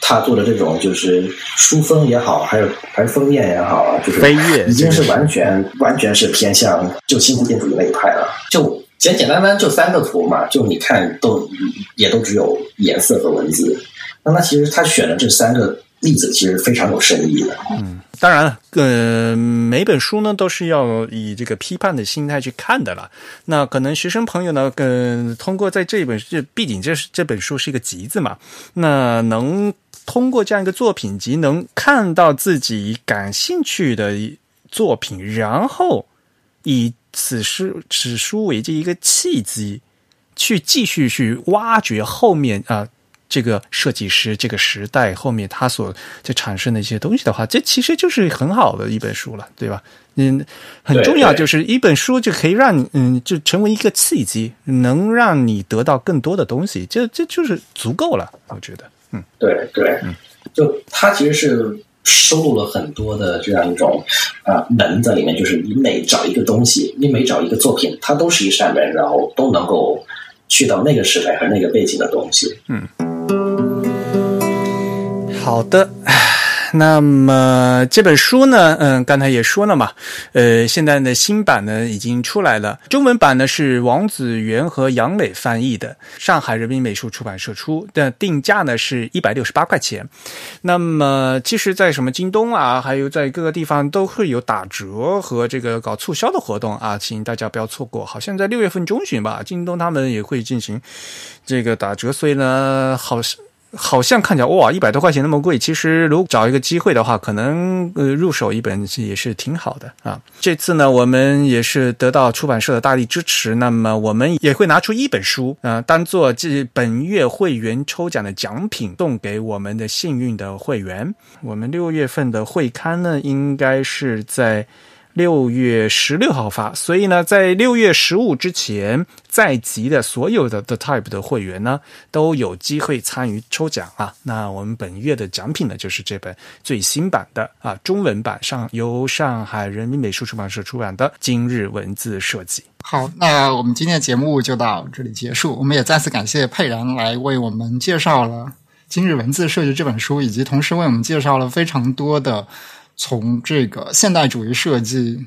他做的这种就是书封也好，还有还是封面也好啊，就是飞页已经是完全完全是偏向就新古典主义那一派了。就简简单单就三个图嘛，就你看都也都只有颜色和文字。那他其实他选的这三个例子其实非常有深意的。嗯，当然了，呃，每本书呢都是要以这个批判的心态去看的了。那可能学生朋友呢，呃，通过在这本，这毕竟这是这本书是一个集子嘛，那能通过这样一个作品集，能看到自己感兴趣的作品，然后以此书此书为这一个契机，去继续去挖掘后面啊。这个设计师，这个时代后面他所就产生的一些东西的话，这其实就是很好的一本书了，对吧？嗯，很重要，就是一本书就可以让你，嗯，就成为一个契机，能让你得到更多的东西，这这就是足够了，我觉得。嗯，对对，嗯，就它其实是收录了很多的这样一种啊门在里面，就是你每找一个东西，你每找一个作品，它都是一扇门，然后都能够去到那个时代和那个背景的东西。嗯。好的，那么这本书呢，嗯，刚才也说了嘛，呃，现在的新版呢已经出来了，中文版呢是王子元和杨磊翻译的，上海人民美术出版社出的，定价呢是一百六十八块钱。那么其实，在什么京东啊，还有在各个地方都会有打折和这个搞促销的活动啊，请大家不要错过。好像在六月份中旬吧，京东他们也会进行这个打折，所以呢，好像。好像看起来哇，一百多块钱那么贵。其实如果找一个机会的话，可能呃入手一本也是挺好的啊。这次呢，我们也是得到出版社的大力支持，那么我们也会拿出一本书啊，当做这本月会员抽奖的奖品送给我们的幸运的会员。我们六月份的会刊呢，应该是在。六月十六号发，所以呢，在六月十五之前在籍的所有的 The Type 的会员呢，都有机会参与抽奖啊。那我们本月的奖品呢，就是这本最新版的啊中文版上由上海人民美术出版社出版的《今日文字设计》。好，那我们今天的节目就到这里结束。我们也再次感谢佩然来为我们介绍了《今日文字设计》这本书，以及同时为我们介绍了非常多的。从这个现代主义设计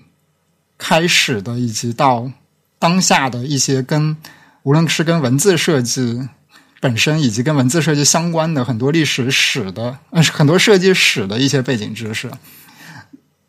开始的，以及到当下的一些跟无论是跟文字设计本身，以及跟文字设计相关的很多历史史的，呃，很多设计史的一些背景知识。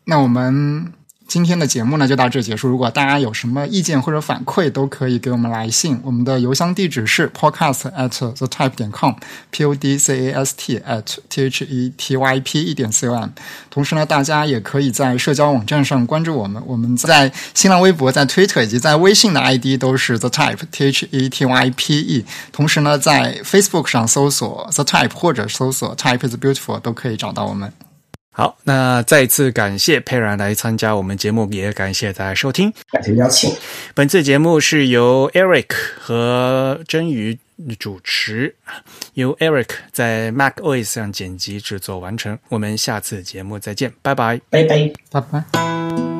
那我们。今天的节目呢就到这结束。如果大家有什么意见或者反馈，都可以给我们来信。我们的邮箱地址是 podcast at the type 点 com，p o d c a s t at t h e t y p 一点 c o m。同时呢，大家也可以在社交网站上关注我们。我们在新浪微博、在 Twitter 以及在微信的 ID 都是 the type t h e t y p e。同时呢，在 Facebook 上搜索 the type 或者搜索 type is beautiful 都可以找到我们。好，那再次感谢佩然来参加我们节目，也感谢大家收听，感谢邀请。本次节目是由 Eric 和真宇主持，由 Eric 在 Mac OS 上剪辑制作完成。我们下次节目再见，拜拜，拜拜，拜拜。